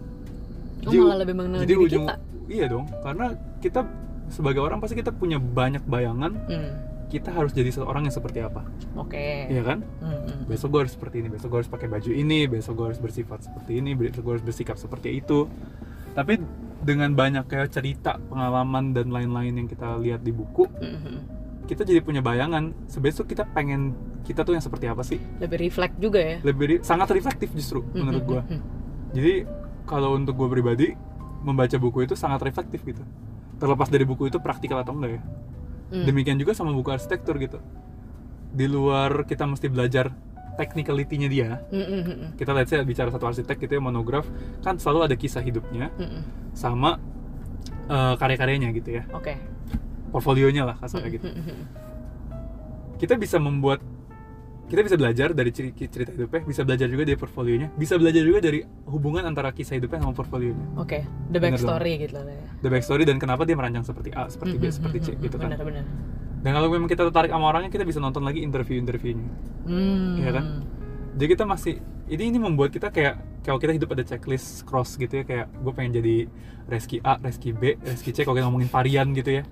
Speaker 1: Oh,
Speaker 2: Jadi-
Speaker 1: malah lebih mengenal
Speaker 2: jadi
Speaker 1: diri
Speaker 2: ujung
Speaker 1: kita?
Speaker 2: iya dong karena kita sebagai orang pasti kita punya banyak bayangan.
Speaker 1: Hmm.
Speaker 2: kita harus jadi seorang yang seperti apa.
Speaker 1: Oke.
Speaker 2: Iya kan?
Speaker 1: Hmm, hmm.
Speaker 2: besok gue harus seperti ini besok gue harus pakai baju ini besok gue harus bersifat seperti ini besok gue harus bersikap seperti itu. Tapi dengan banyak kayak cerita pengalaman dan lain-lain yang kita lihat di buku
Speaker 1: Hmm, hmm.
Speaker 2: kita jadi punya bayangan sebesok kita pengen kita tuh yang seperti apa sih
Speaker 1: lebih reflect juga ya
Speaker 2: lebih sangat reflektif justru
Speaker 1: Hmm,
Speaker 2: menurut gue
Speaker 1: hmm, hmm.
Speaker 2: jadi kalau untuk gue pribadi membaca buku itu sangat reflektif gitu terlepas dari buku itu praktikal atau enggak ya
Speaker 1: Hmm.
Speaker 2: demikian juga sama buku arsitektur gitu di luar kita mesti belajar technicality-nya dia
Speaker 1: Hmm, hmm, hmm, hmm.
Speaker 2: kita lihat saya bicara satu arsitek gitu ya monograf kan selalu ada kisah hidupnya
Speaker 1: Hmm, hmm.
Speaker 2: sama eh, karya-karyanya gitu ya
Speaker 1: oke
Speaker 2: portfolionya lah kasarnya gitu
Speaker 1: Hmm, hmm, hmm.
Speaker 2: kita bisa membuat kita bisa belajar dari cerita hidupnya bisa belajar juga dari portfolionya bisa belajar juga dari hubungan antara kisah hidupnya sama portfolionya
Speaker 1: Oke, the
Speaker 2: Bener
Speaker 1: backstory gitu lah ya.
Speaker 2: the backstory dan kenapa dia merancang seperti A seperti B
Speaker 1: Hmm,
Speaker 2: seperti C
Speaker 1: hmm,
Speaker 2: gitu kan
Speaker 1: Benar, benar.
Speaker 2: Dan kalau memang kita tertarik sama orangnya kita bisa nonton lagi interview-interviewnya
Speaker 1: Hmm.
Speaker 2: Iya kan? jadi kita masih ini ini membuat kita kayak kalau kita hidup ada checklist cross gitu ya kayak gue pengen jadi reski A, reski B, reski C kalau kita ngomongin varian gitu ya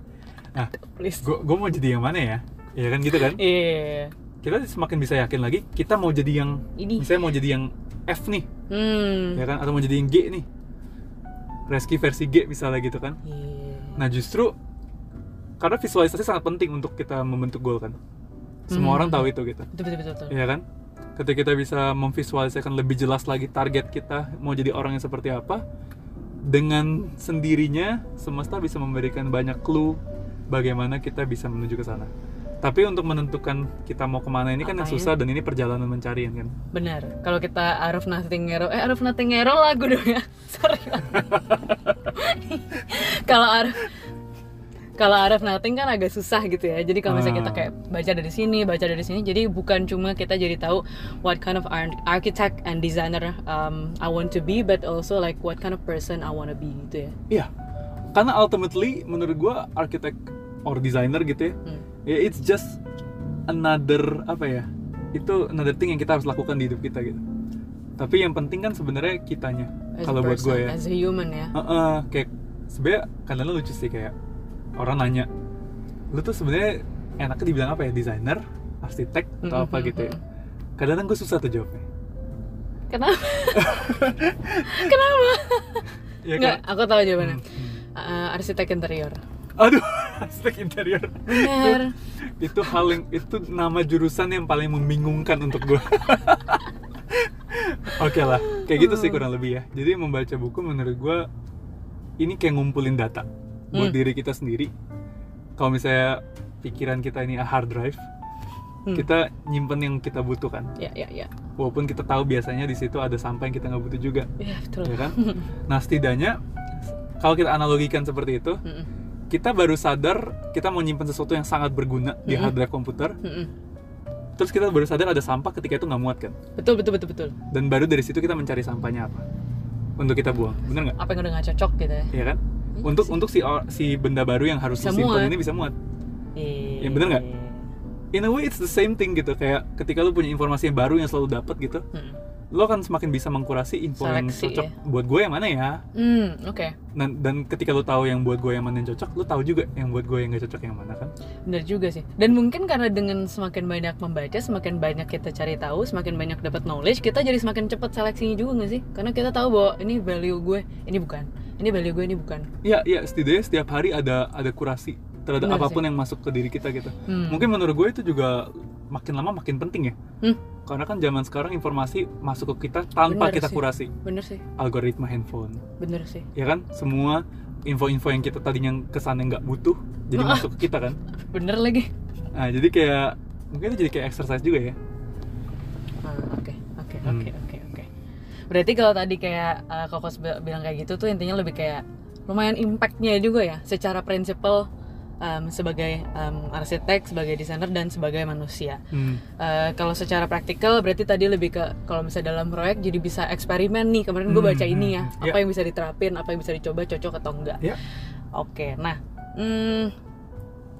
Speaker 2: nah gue gue mau jadi yang mana ya ya kan gitu kan
Speaker 1: Iya.
Speaker 2: kita semakin bisa yakin lagi kita mau jadi yang
Speaker 1: Ini.
Speaker 2: misalnya mau jadi yang F nih
Speaker 1: Hmm.
Speaker 2: ya kan atau mau jadi yang G nih reski versi G misalnya gitu kan
Speaker 1: Iya.
Speaker 2: nah justru karena visualisasi sangat penting untuk kita membentuk goal kan semua
Speaker 1: Hmm.
Speaker 2: orang tahu itu gitu
Speaker 1: Betul, betul, betul.
Speaker 2: Iya kan? Ketika kita bisa memvisualisasikan lebih jelas lagi target kita mau jadi orang yang seperti apa, dengan sendirinya semesta bisa memberikan banyak clue bagaimana kita bisa menuju ke sana. Tapi untuk menentukan kita mau ke mana ini kan yang
Speaker 1: Apa ya?
Speaker 2: susah dan ini perjalanan mencari kan.
Speaker 1: Benar. Kalau kita of nothing hero, eh of nothing hero lagu dong ya. Sorry. Kalau of- kalau of nothing kan agak susah gitu ya. Jadi kalau misalnya kita
Speaker 2: Ah.
Speaker 1: kayak baca dari sini, baca dari sini, jadi bukan cuma kita jadi tahu what kind of ar- architect and designer um, I want to be, but also like what kind of person I want to be gitu ya.
Speaker 2: Iya. Karena ultimately menurut gua arsitek or designer gitu ya,
Speaker 1: Hmm.
Speaker 2: ya it's just another apa ya? Itu another thing yang kita harus lakukan di hidup kita gitu. Tapi yang penting kan sebenarnya kitanya. Kalau buat gue ya.
Speaker 1: as a human ya.
Speaker 2: Heeh, kayak sebenarnya kadang lucu sih kayak orang nanya lu tuh sebenarnya enaknya dibilang apa ya desainer arsitek atau apa gitu ya kadang-kadang gue susah tuh jawabnya
Speaker 1: Kenapa? Kenapa?
Speaker 2: ya
Speaker 1: Enggak, aku tahu jawabannya.
Speaker 2: Hmm, hmm.
Speaker 1: Uh, arsitek interior.
Speaker 2: aduh arsitek interior
Speaker 1: Benar.
Speaker 2: itu hal yang itu nama jurusan yang paling membingungkan untuk gue oke lah kayak gitu sih kurang lebih ya jadi membaca buku menurut gue ini kayak ngumpulin data buat
Speaker 1: Hmm.
Speaker 2: diri kita sendiri kalau misalnya pikiran kita ini hard drive
Speaker 1: Hmm.
Speaker 2: kita nyimpen yang kita butuhkan
Speaker 1: Ya, ya, ya.
Speaker 2: walaupun kita tahu biasanya di situ ada sampah yang kita nggak butuh juga
Speaker 1: Ya, betul.
Speaker 2: ya kan nah setidaknya kalau kita analogikan seperti itu
Speaker 1: Mm-mm.
Speaker 2: kita baru sadar kita mau nyimpen sesuatu yang sangat berguna di
Speaker 1: Mm-mm.
Speaker 2: hard drive komputer
Speaker 1: Mm-mm.
Speaker 2: terus kita baru sadar ada sampah ketika itu nggak muat kan
Speaker 1: Betul, betul, betul, betul.
Speaker 2: dan baru dari situ kita mencari sampahnya apa untuk kita buang bener nggak
Speaker 1: Apa yang udah gak cocok gitu ya?
Speaker 2: Iya kan
Speaker 1: Iya
Speaker 2: untuk
Speaker 1: sih.
Speaker 2: untuk si si benda baru yang harus disimpan ini bisa muat
Speaker 1: Iya.
Speaker 2: Ya, bener nggak? in a way it's the same thing gitu kayak ketika lu punya informasi yang baru yang selalu dapat gitu
Speaker 1: Mm.
Speaker 2: Lo kan semakin bisa mengkurasi info yang
Speaker 1: Seleksi,
Speaker 2: cocok
Speaker 1: ya.
Speaker 2: buat gue yang mana ya
Speaker 1: Hmm, oke.
Speaker 2: dan, dan ketika lo tahu yang buat gue yang mana yang cocok lo tahu juga yang buat gue yang gak cocok yang mana kan
Speaker 1: Bener juga sih. Dan mungkin karena dengan semakin banyak membaca, semakin banyak kita cari tahu, semakin banyak dapat knowledge, kita jadi semakin cepat seleksinya juga nggak sih? Karena kita tahu bahwa ini value gue, ini bukan. Ini value gue, ini bukan.
Speaker 2: Iya, iya, setidaknya setiap hari ada ada kurasi terhadap
Speaker 1: Benar
Speaker 2: apa pun
Speaker 1: sih.
Speaker 2: yang masuk ke diri kita gitu.
Speaker 1: Hmm.
Speaker 2: Mungkin menurut gue itu juga makin lama makin penting ya.
Speaker 1: Hmm.
Speaker 2: Karena kan zaman sekarang informasi masuk ke kita tanpa
Speaker 1: Benar
Speaker 2: kita
Speaker 1: sih.
Speaker 2: kurasi.
Speaker 1: Bener sih,
Speaker 2: Algoritma handphone,
Speaker 1: bener sih.
Speaker 2: ya kan? Semua info-info yang kita tadinya kesannya nggak butuh, jadi
Speaker 1: Ah.
Speaker 2: masuk ke kita kan.
Speaker 1: Bener lagi.
Speaker 2: Nah, jadi kayak mungkin itu jadi kayak exercise juga ya.
Speaker 1: Ah, Oke, oke,
Speaker 2: Hmm.
Speaker 1: oke, oke, oke. Berarti kalau tadi kayak uh, Kokos bi- bilang kayak gitu tuh intinya lebih kayak lumayan impactnya juga ya, secara prinsipal um, sebagai um, arsitek, sebagai desainer dan sebagai manusia.
Speaker 2: Hmm.
Speaker 1: Uh, kalau secara praktikal berarti tadi lebih ke kalau misalnya dalam proyek jadi bisa eksperimen nih kemarin gue
Speaker 2: Hmm,
Speaker 1: baca ini ya
Speaker 2: hmm,
Speaker 1: apa
Speaker 2: ya.
Speaker 1: yang bisa diterapin apa yang bisa dicoba cocok atau enggak
Speaker 2: Ya.
Speaker 1: oke nah hmm,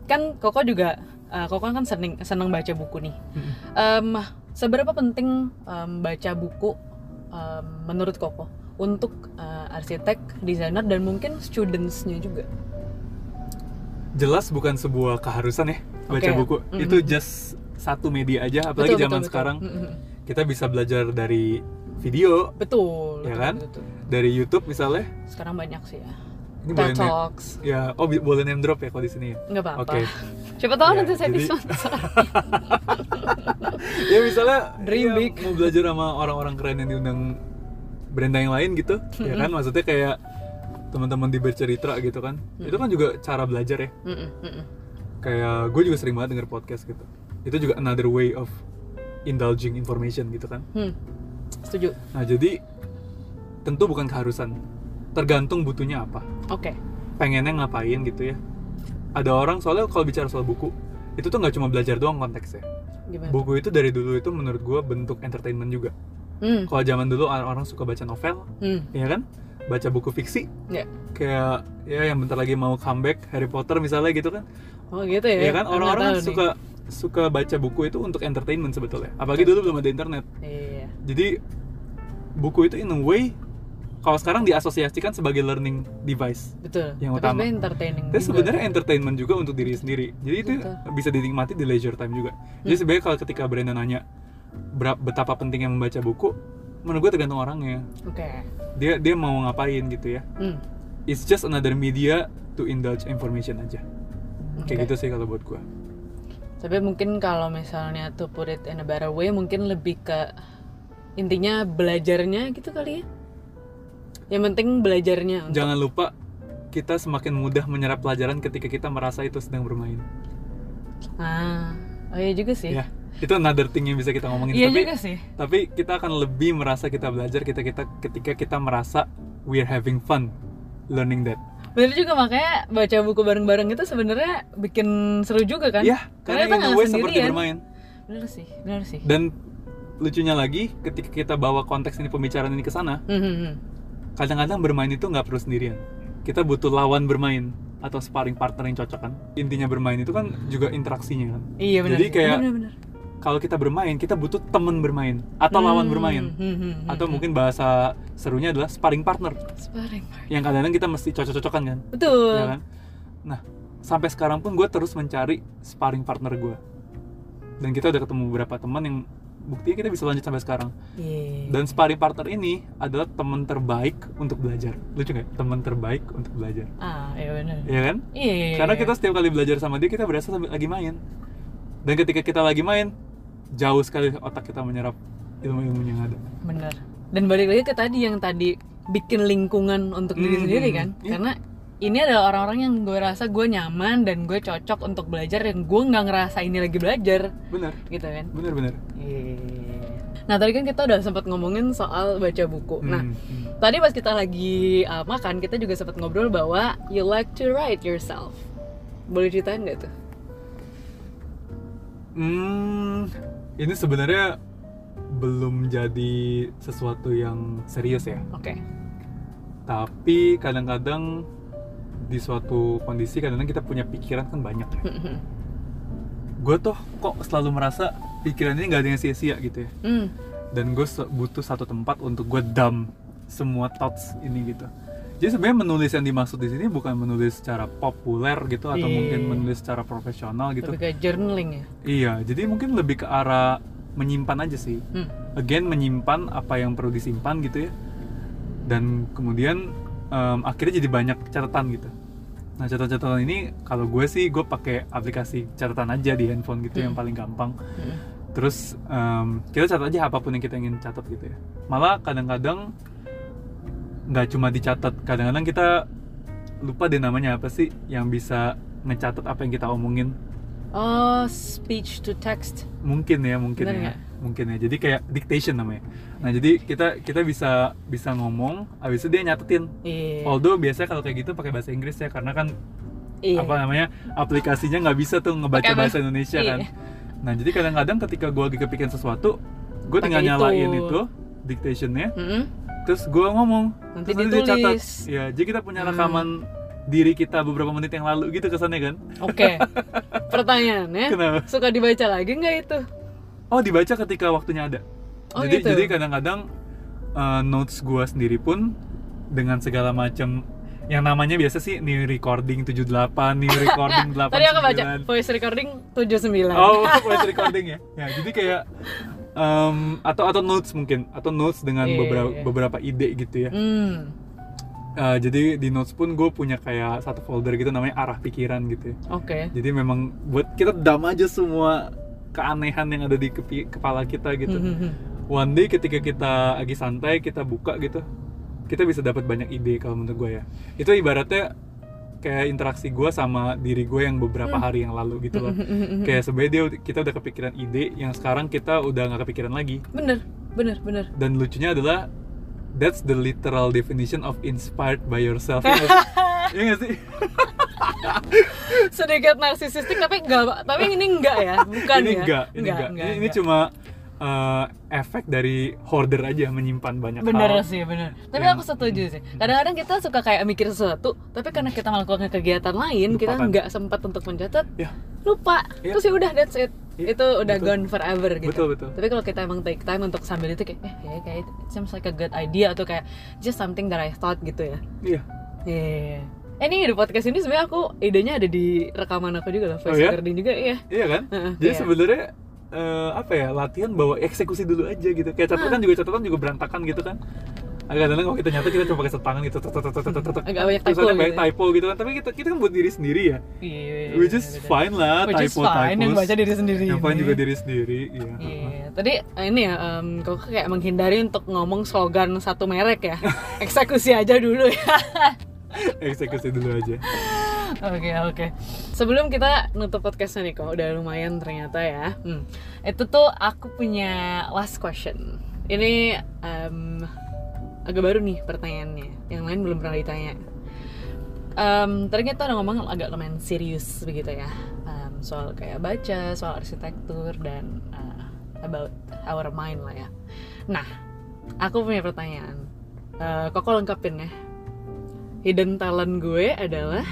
Speaker 1: kan koko juga uh, koko kan seneng seneng baca buku nih
Speaker 2: Hmm.
Speaker 1: Em, seberapa penting em, baca buku em, menurut koko untuk uh, arsitek desainer dan mungkin studentsnya juga
Speaker 2: Jelas bukan sebuah keharusan ya baca
Speaker 1: Oke.
Speaker 2: buku.
Speaker 1: Mhm.
Speaker 2: Itu just satu media aja, apalagi
Speaker 1: Betul,
Speaker 2: zaman
Speaker 1: betul, betul.
Speaker 2: sekarang
Speaker 1: Mhm.
Speaker 2: kita bisa belajar dari video,
Speaker 1: betul
Speaker 2: Ya
Speaker 1: betul,
Speaker 2: kan?
Speaker 1: betul, betul.
Speaker 2: dari YouTube misalnya.
Speaker 1: sekarang banyak sih ya
Speaker 2: Ini boleh
Speaker 1: Talks
Speaker 2: ya, oh boleh name drop ya kalau di sini ya.
Speaker 1: nggak apa-apa
Speaker 2: Oke.
Speaker 1: Siapa tahu
Speaker 2: Ya,
Speaker 1: nanti saya
Speaker 2: jadi-
Speaker 1: disponsor.
Speaker 2: ya misalnya
Speaker 1: Dream
Speaker 2: ya,
Speaker 1: big.
Speaker 2: mau belajar sama orang-orang keren yang diundang Brenda yang lain gitu, ya kan? Maksudnya kayak teman-teman di bercerita gitu kan. Itu kan juga cara belajar ya.
Speaker 1: Mm-mm, mm-mm.
Speaker 2: Kayak gue juga sering banget denger podcast gitu. Itu juga another way of indulging information gitu kan.
Speaker 1: Hmm, setuju.
Speaker 2: Nah, jadi tentu bukan keharusan. Tergantung butuhnya apa.
Speaker 1: Oke.
Speaker 2: Pengennya ngapain gitu ya. Ada orang soalnya kalau bicara soal buku, itu tuh nggak cuma belajar doang konteksnya.
Speaker 1: Gimana?
Speaker 2: Buku itu dari dulu itu menurut gue bentuk entertainment juga.
Speaker 1: Hmm,
Speaker 2: Kalau zaman dulu orang-orang suka baca novel,
Speaker 1: hmm,
Speaker 2: ya kan? Baca buku fiksi,
Speaker 1: ya.
Speaker 2: kayak ya yang bentar lagi mau comeback Harry Potter misalnya gitu kan.
Speaker 1: Oh gitu ya.
Speaker 2: Ya kan orang-orang
Speaker 1: tahu nih.
Speaker 2: suka suka baca buku itu untuk entertainment sebetulnya. Apalagi dulu belum ada internet.
Speaker 1: Iya.
Speaker 2: Jadi buku itu in a way kalau sekarang diasosiasikan sebagai learning device.
Speaker 1: Betul.
Speaker 2: Yang utama.
Speaker 1: entertaining.
Speaker 2: Tapi sebenarnya entertainment juga untuk diri sendiri. Jadi itu
Speaker 1: Betul.
Speaker 2: bisa dinikmati di leisure time juga. Jadi
Speaker 1: Hmm.
Speaker 2: sebenarnya kalau ketika Brenda nanya betapa pentingnya membaca buku, menurut gue tergantung orangnya.
Speaker 1: Oke.
Speaker 2: Dia dia mau ngapain gitu ya.
Speaker 1: Hmm.
Speaker 2: It's just another media to indulge information aja. Kayak
Speaker 1: Oke.
Speaker 2: gitu sih kalau buat gue.
Speaker 1: Tapi mungkin kalau misalnya to put it in a better way, mungkin lebih ke intinya belajarnya gitu kali ya. Yang penting belajarnya. untuk-
Speaker 2: Jangan lupa kita semakin mudah menyerap pelajaran ketika kita merasa itu sedang bermain.
Speaker 1: Ah, oh iya juga sih.
Speaker 2: Ya, itu another thing yang bisa kita ngomongin.
Speaker 1: Iya
Speaker 2: tapi
Speaker 1: juga sih.
Speaker 2: tapi kita akan lebih merasa kita belajar kita kita ketika kita merasa we're having fun learning that.
Speaker 1: Bener juga makanya baca buku bareng-bareng itu sebenarnya bikin seru juga kan?
Speaker 2: Ya,
Speaker 1: Karena
Speaker 2: karena
Speaker 1: kita nggak
Speaker 2: seperti bermain.
Speaker 1: Bener sih, bener sih.
Speaker 2: Dan lucunya lagi, ketika kita bawa konteks ini pembicaraan ini ke sana,
Speaker 1: Hmm, hmm, hmm.
Speaker 2: kadang-kadang bermain itu nggak perlu sendirian. Kita butuh lawan bermain atau sparring partner yang cocok kan. Intinya bermain itu kan juga interaksinya kan.
Speaker 1: Iya benar.
Speaker 2: Jadi kayak-
Speaker 1: bener, bener,
Speaker 2: Kalau kita bermain, kita butuh temen bermain atau lawan
Speaker 1: Hmm,
Speaker 2: bermain.
Speaker 1: hmm, hmm, hmm,
Speaker 2: Atau
Speaker 1: hmm.
Speaker 2: mungkin bahasa serunya adalah sparring partner.
Speaker 1: sparring.
Speaker 2: Yang kadang-kadang kita mesti cocok-cocokan kan.
Speaker 1: Betul.
Speaker 2: ya kan? Nah, sampai sekarang pun gue terus mencari sparring partner gue. Dan kita udah ketemu beberapa teman yang buktinya kita bisa lanjut sampai sekarang.
Speaker 1: Iya.
Speaker 2: Dan sparring partner ini adalah teman terbaik untuk belajar. Lucu nggak? Teman terbaik untuk belajar.
Speaker 1: Ah, iya benar.
Speaker 2: Iya kan?
Speaker 1: Iya, iya.
Speaker 2: Karena kita setiap kali belajar sama dia kita berasa lagi main. Dan ketika kita lagi main, jauh sekali otak kita menyerap ilmu-ilmunya yang ada.
Speaker 1: bener. Dan balik lagi ke tadi yang tadi bikin lingkungan untuk diri
Speaker 2: Hmm,
Speaker 1: sendiri
Speaker 2: hmm,
Speaker 1: kan?
Speaker 2: iya.
Speaker 1: Karena ini adalah orang-orang yang gue rasa gue nyaman dan gue cocok untuk belajar yang gue nggak ngerasa ini lagi belajar
Speaker 2: Bener,
Speaker 1: gitu kan?
Speaker 2: bener-bener.
Speaker 1: Iya. Nah tadi kan kita udah sempat ngomongin soal baca buku. Nah
Speaker 2: Hmm, hmm.
Speaker 1: tadi pas kita lagi uh, makan kita juga sempat ngobrol bahwa you like to write yourself. Boleh ceritain nggak tuh?
Speaker 2: Hmm, ini sebenarnya belum jadi sesuatu yang serius ya.
Speaker 1: Oke.
Speaker 2: Tapi kadang-kadang di suatu kondisi kadang-kadang kita punya pikiran kan banyak ya. Gue tuh kok selalu merasa pikiran ini nggak ada yang sia-sia gitu ya.
Speaker 1: Hmm.
Speaker 2: dan gue butuh satu tempat untuk gue dump semua thoughts ini gitu jadi sebenarnya menulis yang dimaksud di sini bukan menulis secara populer gitu atau
Speaker 1: Iya.
Speaker 2: mungkin menulis secara profesional gitu
Speaker 1: Lebih kayak journaling ya.
Speaker 2: iya jadi mungkin lebih ke arah menyimpan aja sih
Speaker 1: Hmm.
Speaker 2: again menyimpan apa yang perlu disimpan gitu ya dan kemudian em, akhirnya jadi banyak catatan gitu nah catatan-catatan ini kalau gue sih gue pakai aplikasi catatan aja di handphone gitu yang
Speaker 1: Hmm.
Speaker 2: paling gampang
Speaker 1: Hmm.
Speaker 2: terus em, kita catat aja apa pun yang kita ingin catat gitu ya malah kadang-kadang nggak cuma dicatat kadang-kadang kita lupa deh namanya apa sih yang bisa ngecatat apa yang kita omongin
Speaker 1: Oh, speech to text.
Speaker 2: mungkin ya mungkin
Speaker 1: Bener
Speaker 2: ya
Speaker 1: nggak?
Speaker 2: mungkin ya jadi kayak dictation namanya nah jadi kita kita bisa bisa ngomong habis itu dia nyatetin
Speaker 1: Iya.
Speaker 2: although biasanya kalau kayak gitu pakai bahasa Inggris ya karena kan
Speaker 1: Iya.
Speaker 2: apa namanya aplikasinya nggak bisa tuh ngebaca bahasa Indonesia
Speaker 1: iya.
Speaker 2: kan nah jadi kadang-kadang ketika gue lagi kepikiran sesuatu gue tinggal
Speaker 1: Pakai
Speaker 2: nyalain
Speaker 1: itu.
Speaker 2: itu dictationnya
Speaker 1: Mm-mm.
Speaker 2: Terus gue ngomong
Speaker 1: Nanti
Speaker 2: terus dia catat
Speaker 1: ditulis.
Speaker 2: ya jadi kita punya
Speaker 1: Hmm.
Speaker 2: rekaman diri kita beberapa menit yang lalu gitu kesannya kan
Speaker 1: Oke. Pertanyaannya,
Speaker 2: kenapa
Speaker 1: suka dibaca lagi nggak itu?
Speaker 2: oh dibaca ketika waktunya ada
Speaker 1: Oh,
Speaker 2: jadi
Speaker 1: gitu?
Speaker 2: jadi kadang-kadang uh, notes gue sendiri pun dengan segala macam yang namanya biasa sih new recording 78 new recording 89
Speaker 1: Tadi aku baca voice recording 79.
Speaker 2: oh voice recording ya ya jadi kayak um, atau atau notes mungkin atau notes dengan
Speaker 1: Iya,
Speaker 2: beberapa
Speaker 1: iya.
Speaker 2: beberapa ide gitu ya
Speaker 1: Hmm.
Speaker 2: Uh, jadi di notes pun gue punya kayak satu folder gitu namanya arah pikiran gitu ya
Speaker 1: Oke.
Speaker 2: jadi memang buat kita dam aja semua keanehan yang ada di kepi- kepala kita gitu
Speaker 1: Hmm,
Speaker 2: one day ketika kita lagi santai kita buka gitu kita bisa dapat banyak ide kalau menurut gue ya itu ibaratnya kayak interaksi gue sama diri gue yang beberapa
Speaker 1: Hmm.
Speaker 2: hari yang lalu gitu loh kayak sebenarnya dia kita udah kepikiran ide yang sekarang kita udah nggak kepikiran lagi
Speaker 1: bener, bener, bener.
Speaker 2: dan lucunya adalah that's the literal definition of inspired by yourself Iya nggak sih?
Speaker 1: Sedikit narsisistik tapi enggak, tapi ini enggak ya, bukan
Speaker 2: ini
Speaker 1: ya?
Speaker 2: enggak ini enggak, ini, ini cuma uh, efek dari hoarder aja menyimpan banyak
Speaker 1: Bener
Speaker 2: hal
Speaker 1: sih, bener. Tapi
Speaker 2: Yang-
Speaker 1: aku setuju sih. Kadang-kadang kita suka kayak mikir sesuatu, tapi karena kita melakukan kegiatan lain, kita
Speaker 2: Lupakan.
Speaker 1: nggak sempat untuk mencatat,
Speaker 2: ya
Speaker 1: lupa.
Speaker 2: Iya.
Speaker 1: Terus ya udah that's it.
Speaker 2: Iya,
Speaker 1: itu udah
Speaker 2: betul.
Speaker 1: gone forever gitu.
Speaker 2: betul betul
Speaker 1: Tapi kalau kita emang take time untuk sambil itu kayak, eh kayak, kayak it seems like a good idea atau kayak just something that I thought gitu ya.
Speaker 2: iya
Speaker 1: Iya. Eh ini di podcast ini sebenarnya aku idenya ada di rekaman aku juga loh, voice
Speaker 2: Oh, ya?
Speaker 1: recording juga iya.
Speaker 2: iya kan
Speaker 1: Heeh,
Speaker 2: jadi
Speaker 1: kayak-
Speaker 2: sebenarnya eh, apa ya latihan bawa eksekusi dulu aja gitu kayak catatan juga catatan juga berantakan gitu kan agak kadang kalau kita nyata kita coba pakai setangan gitu.
Speaker 1: Agak banyak typo
Speaker 2: banyak
Speaker 1: gitu ya.
Speaker 2: typo gitu kan tapi kita kita kan buat diri sendiri ya
Speaker 1: Iya.
Speaker 2: which is
Speaker 1: bener-bener.
Speaker 2: fine lah
Speaker 1: Which
Speaker 2: typo
Speaker 1: fine, yang baca diri sendiri.
Speaker 2: yang fine
Speaker 1: ini.
Speaker 2: juga diri sendiri iya
Speaker 1: Iya, tadi eh, ini ya, em, kok kayak menghindari untuk ngomong slogan satu merek ya. Eksekusi aja dulu ya.
Speaker 2: eksekusi dulu aja
Speaker 1: Oke oke. Sebelum kita nutup podcastnya nih kok, udah lumayan ternyata ya. Hmm. Itu tuh aku punya last question. Ini em, agak baru nih pertanyaannya. Yang lain belum pernah ditanya. Tadi kita udah ngomong agak lumayan serius begitu ya. Em, soal kayak baca, soal arsitektur dan eh, about our mind lah ya. Nah, aku punya pertanyaan. Eh, kok lengkapin ya. Hidden talent gue adalah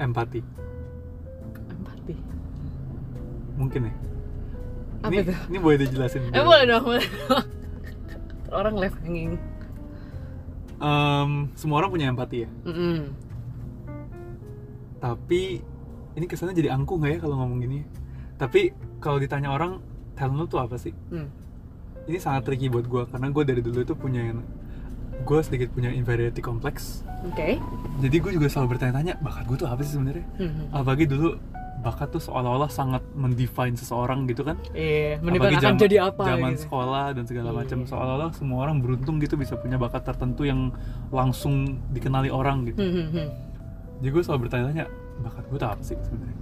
Speaker 2: empati
Speaker 1: empati.
Speaker 2: mungkin ya
Speaker 1: Apa
Speaker 2: ini,
Speaker 1: tuh?
Speaker 2: ini boleh dijelasin
Speaker 1: Eh boleh dong, boleh dong. Orang left hanging.
Speaker 2: Em, semua orang punya empati ya
Speaker 1: Mm-mm.
Speaker 2: tapi ini kesannya jadi angkuh nggak ya kalau ngomong gini tapi kalau ditanya orang talent lu tuh apa sih
Speaker 1: Hmm.
Speaker 2: ini sangat tricky buat gue karena gue dari dulu itu punya yang gue sedikit punya inferiority complex
Speaker 1: Oke.
Speaker 2: jadi gue juga selalu bertanya-tanya bakat gue tuh apa sih sebenarnya
Speaker 1: Mhm.
Speaker 2: apalagi dulu bakat tuh seolah-olah sangat mendefine seseorang gitu kan
Speaker 1: Iya,
Speaker 2: Apalagi
Speaker 1: menimbang akan jadi apa
Speaker 2: zaman
Speaker 1: gitu.
Speaker 2: sekolah dan segala
Speaker 1: Iya.
Speaker 2: macam seolah-olah semua orang beruntung gitu bisa punya bakat tertentu yang langsung dikenali orang gitu
Speaker 1: Hmm, hmm, hmm.
Speaker 2: jadi gue selalu bertanya-tanya bakat gue tuh apa sih sebenarnya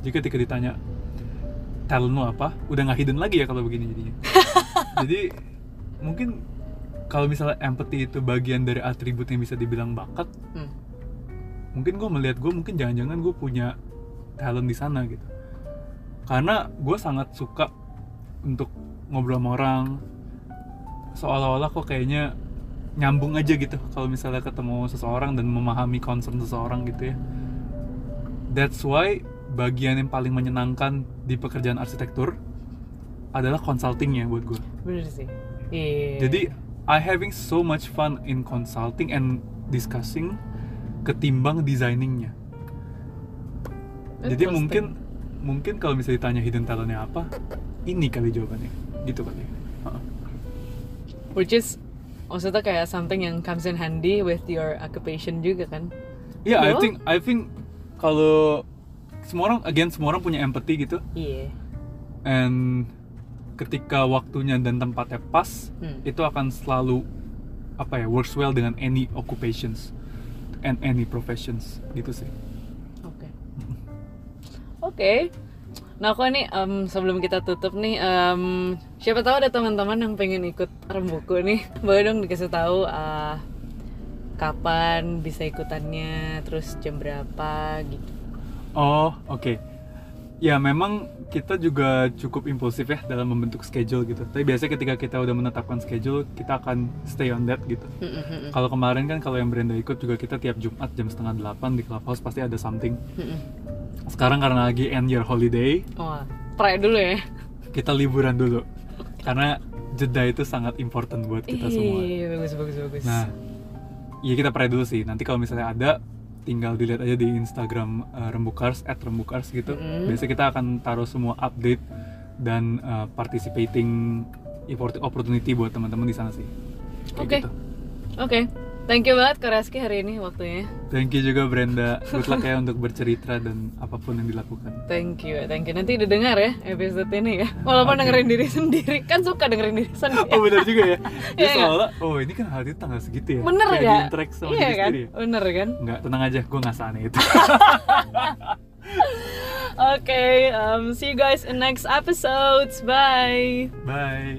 Speaker 2: jika ketika ditanya talent lu apa udah nggak hidden lagi ya kalau begini jadinya jadi mungkin kalau misalnya empathy itu bagian dari atribut yang bisa dibilang bakat
Speaker 1: Hmm.
Speaker 2: mungkin gue melihat gue mungkin jangan-jangan gue punya talent di sana gitu karena gue sangat suka untuk ngobrol sama orang seolah-olah kok kayaknya nyambung aja gitu kalau misalnya ketemu seseorang dan memahami concern seseorang gitu ya that's why bagian yang paling menyenangkan di pekerjaan arsitektur adalah consultingnya buat gue.
Speaker 1: Bener sih. Iya.
Speaker 2: Jadi I having so much fun in consulting and discussing ketimbang designingnya. Jadi mungkin mungkin kalau misalnya ditanya hidden talentnya apa, ini kali jawabannya, gitu kali. Heeh.
Speaker 1: which is maksudnya kayak something yang comes in handy with your occupation juga kan.
Speaker 2: Iya, I
Speaker 1: Lo?
Speaker 2: think I think kalau semua orang again semua orang punya empathy gitu,
Speaker 1: Iya.
Speaker 2: and ketika waktunya dan tempatnya pas,
Speaker 1: Hmm.
Speaker 2: itu akan selalu apa ya works well dengan any occupations and any professions gitu sih.
Speaker 1: Oke. Oke. Nah, aku nih em, sebelum kita tutup nih, em, siapa tahu ada teman-teman yang pengen ikut rembuku nih, boleh dong dikasih tahu ah, kapan bisa ikutannya, terus jam berapa gitu.
Speaker 2: Oh, oke. Ya memang kita juga cukup impulsif ya dalam membentuk schedule gitu. Tapi biasanya ketika kita udah menetapkan schedule, kita akan stay on that gitu.
Speaker 1: Mm-mm-mm.
Speaker 2: Kalau kemarin kan kalau yang Brenda ikut juga kita tiap Jumat jam setengah delapan di clubhouse pasti ada something.
Speaker 1: Mm-mm.
Speaker 2: Sekarang karena lagi end year holiday,
Speaker 1: Wah, try dulu ya.
Speaker 2: kita liburan dulu. Karena jeda itu sangat important buat kita semua.
Speaker 1: Iya, bagus bagus bagus.
Speaker 2: Nah, ya kita pray dulu sih. Nanti kalau misalnya ada, tinggal dilihat aja di Instagram uh, Rembukars, at Rembukars gitu.
Speaker 1: Mm-mm.
Speaker 2: Biasanya kita akan taruh semua update dan uh, participating opportunity buat teman-teman di sana sih.
Speaker 1: Oke.
Speaker 2: gitu.
Speaker 1: Oke, thank you banget Kak Reski hari ini waktunya.
Speaker 2: Thank you juga Brenda. Good luck ya untuk bercerita dan apa pun yang dilakukan.
Speaker 1: Thank you, thank you. Nanti didengar ya episode ini ya. Walaupun
Speaker 2: Oke.
Speaker 1: dengerin diri sendiri, kan suka dengerin diri sendiri.
Speaker 2: Oh benar juga ya. Dia
Speaker 1: Iya,
Speaker 2: soalnya, oh ini kan hari tanggal segitu ya.
Speaker 1: Bener
Speaker 2: Kayak
Speaker 1: ya?
Speaker 2: di-interact sama
Speaker 1: iya
Speaker 2: diri
Speaker 1: kan?
Speaker 2: sendiri ya.
Speaker 1: Bener kan?
Speaker 2: Enggak, tenang aja, gue nggak seaneh itu.
Speaker 1: Okay, um, see you guys in next episodes. Bye.
Speaker 2: Bye.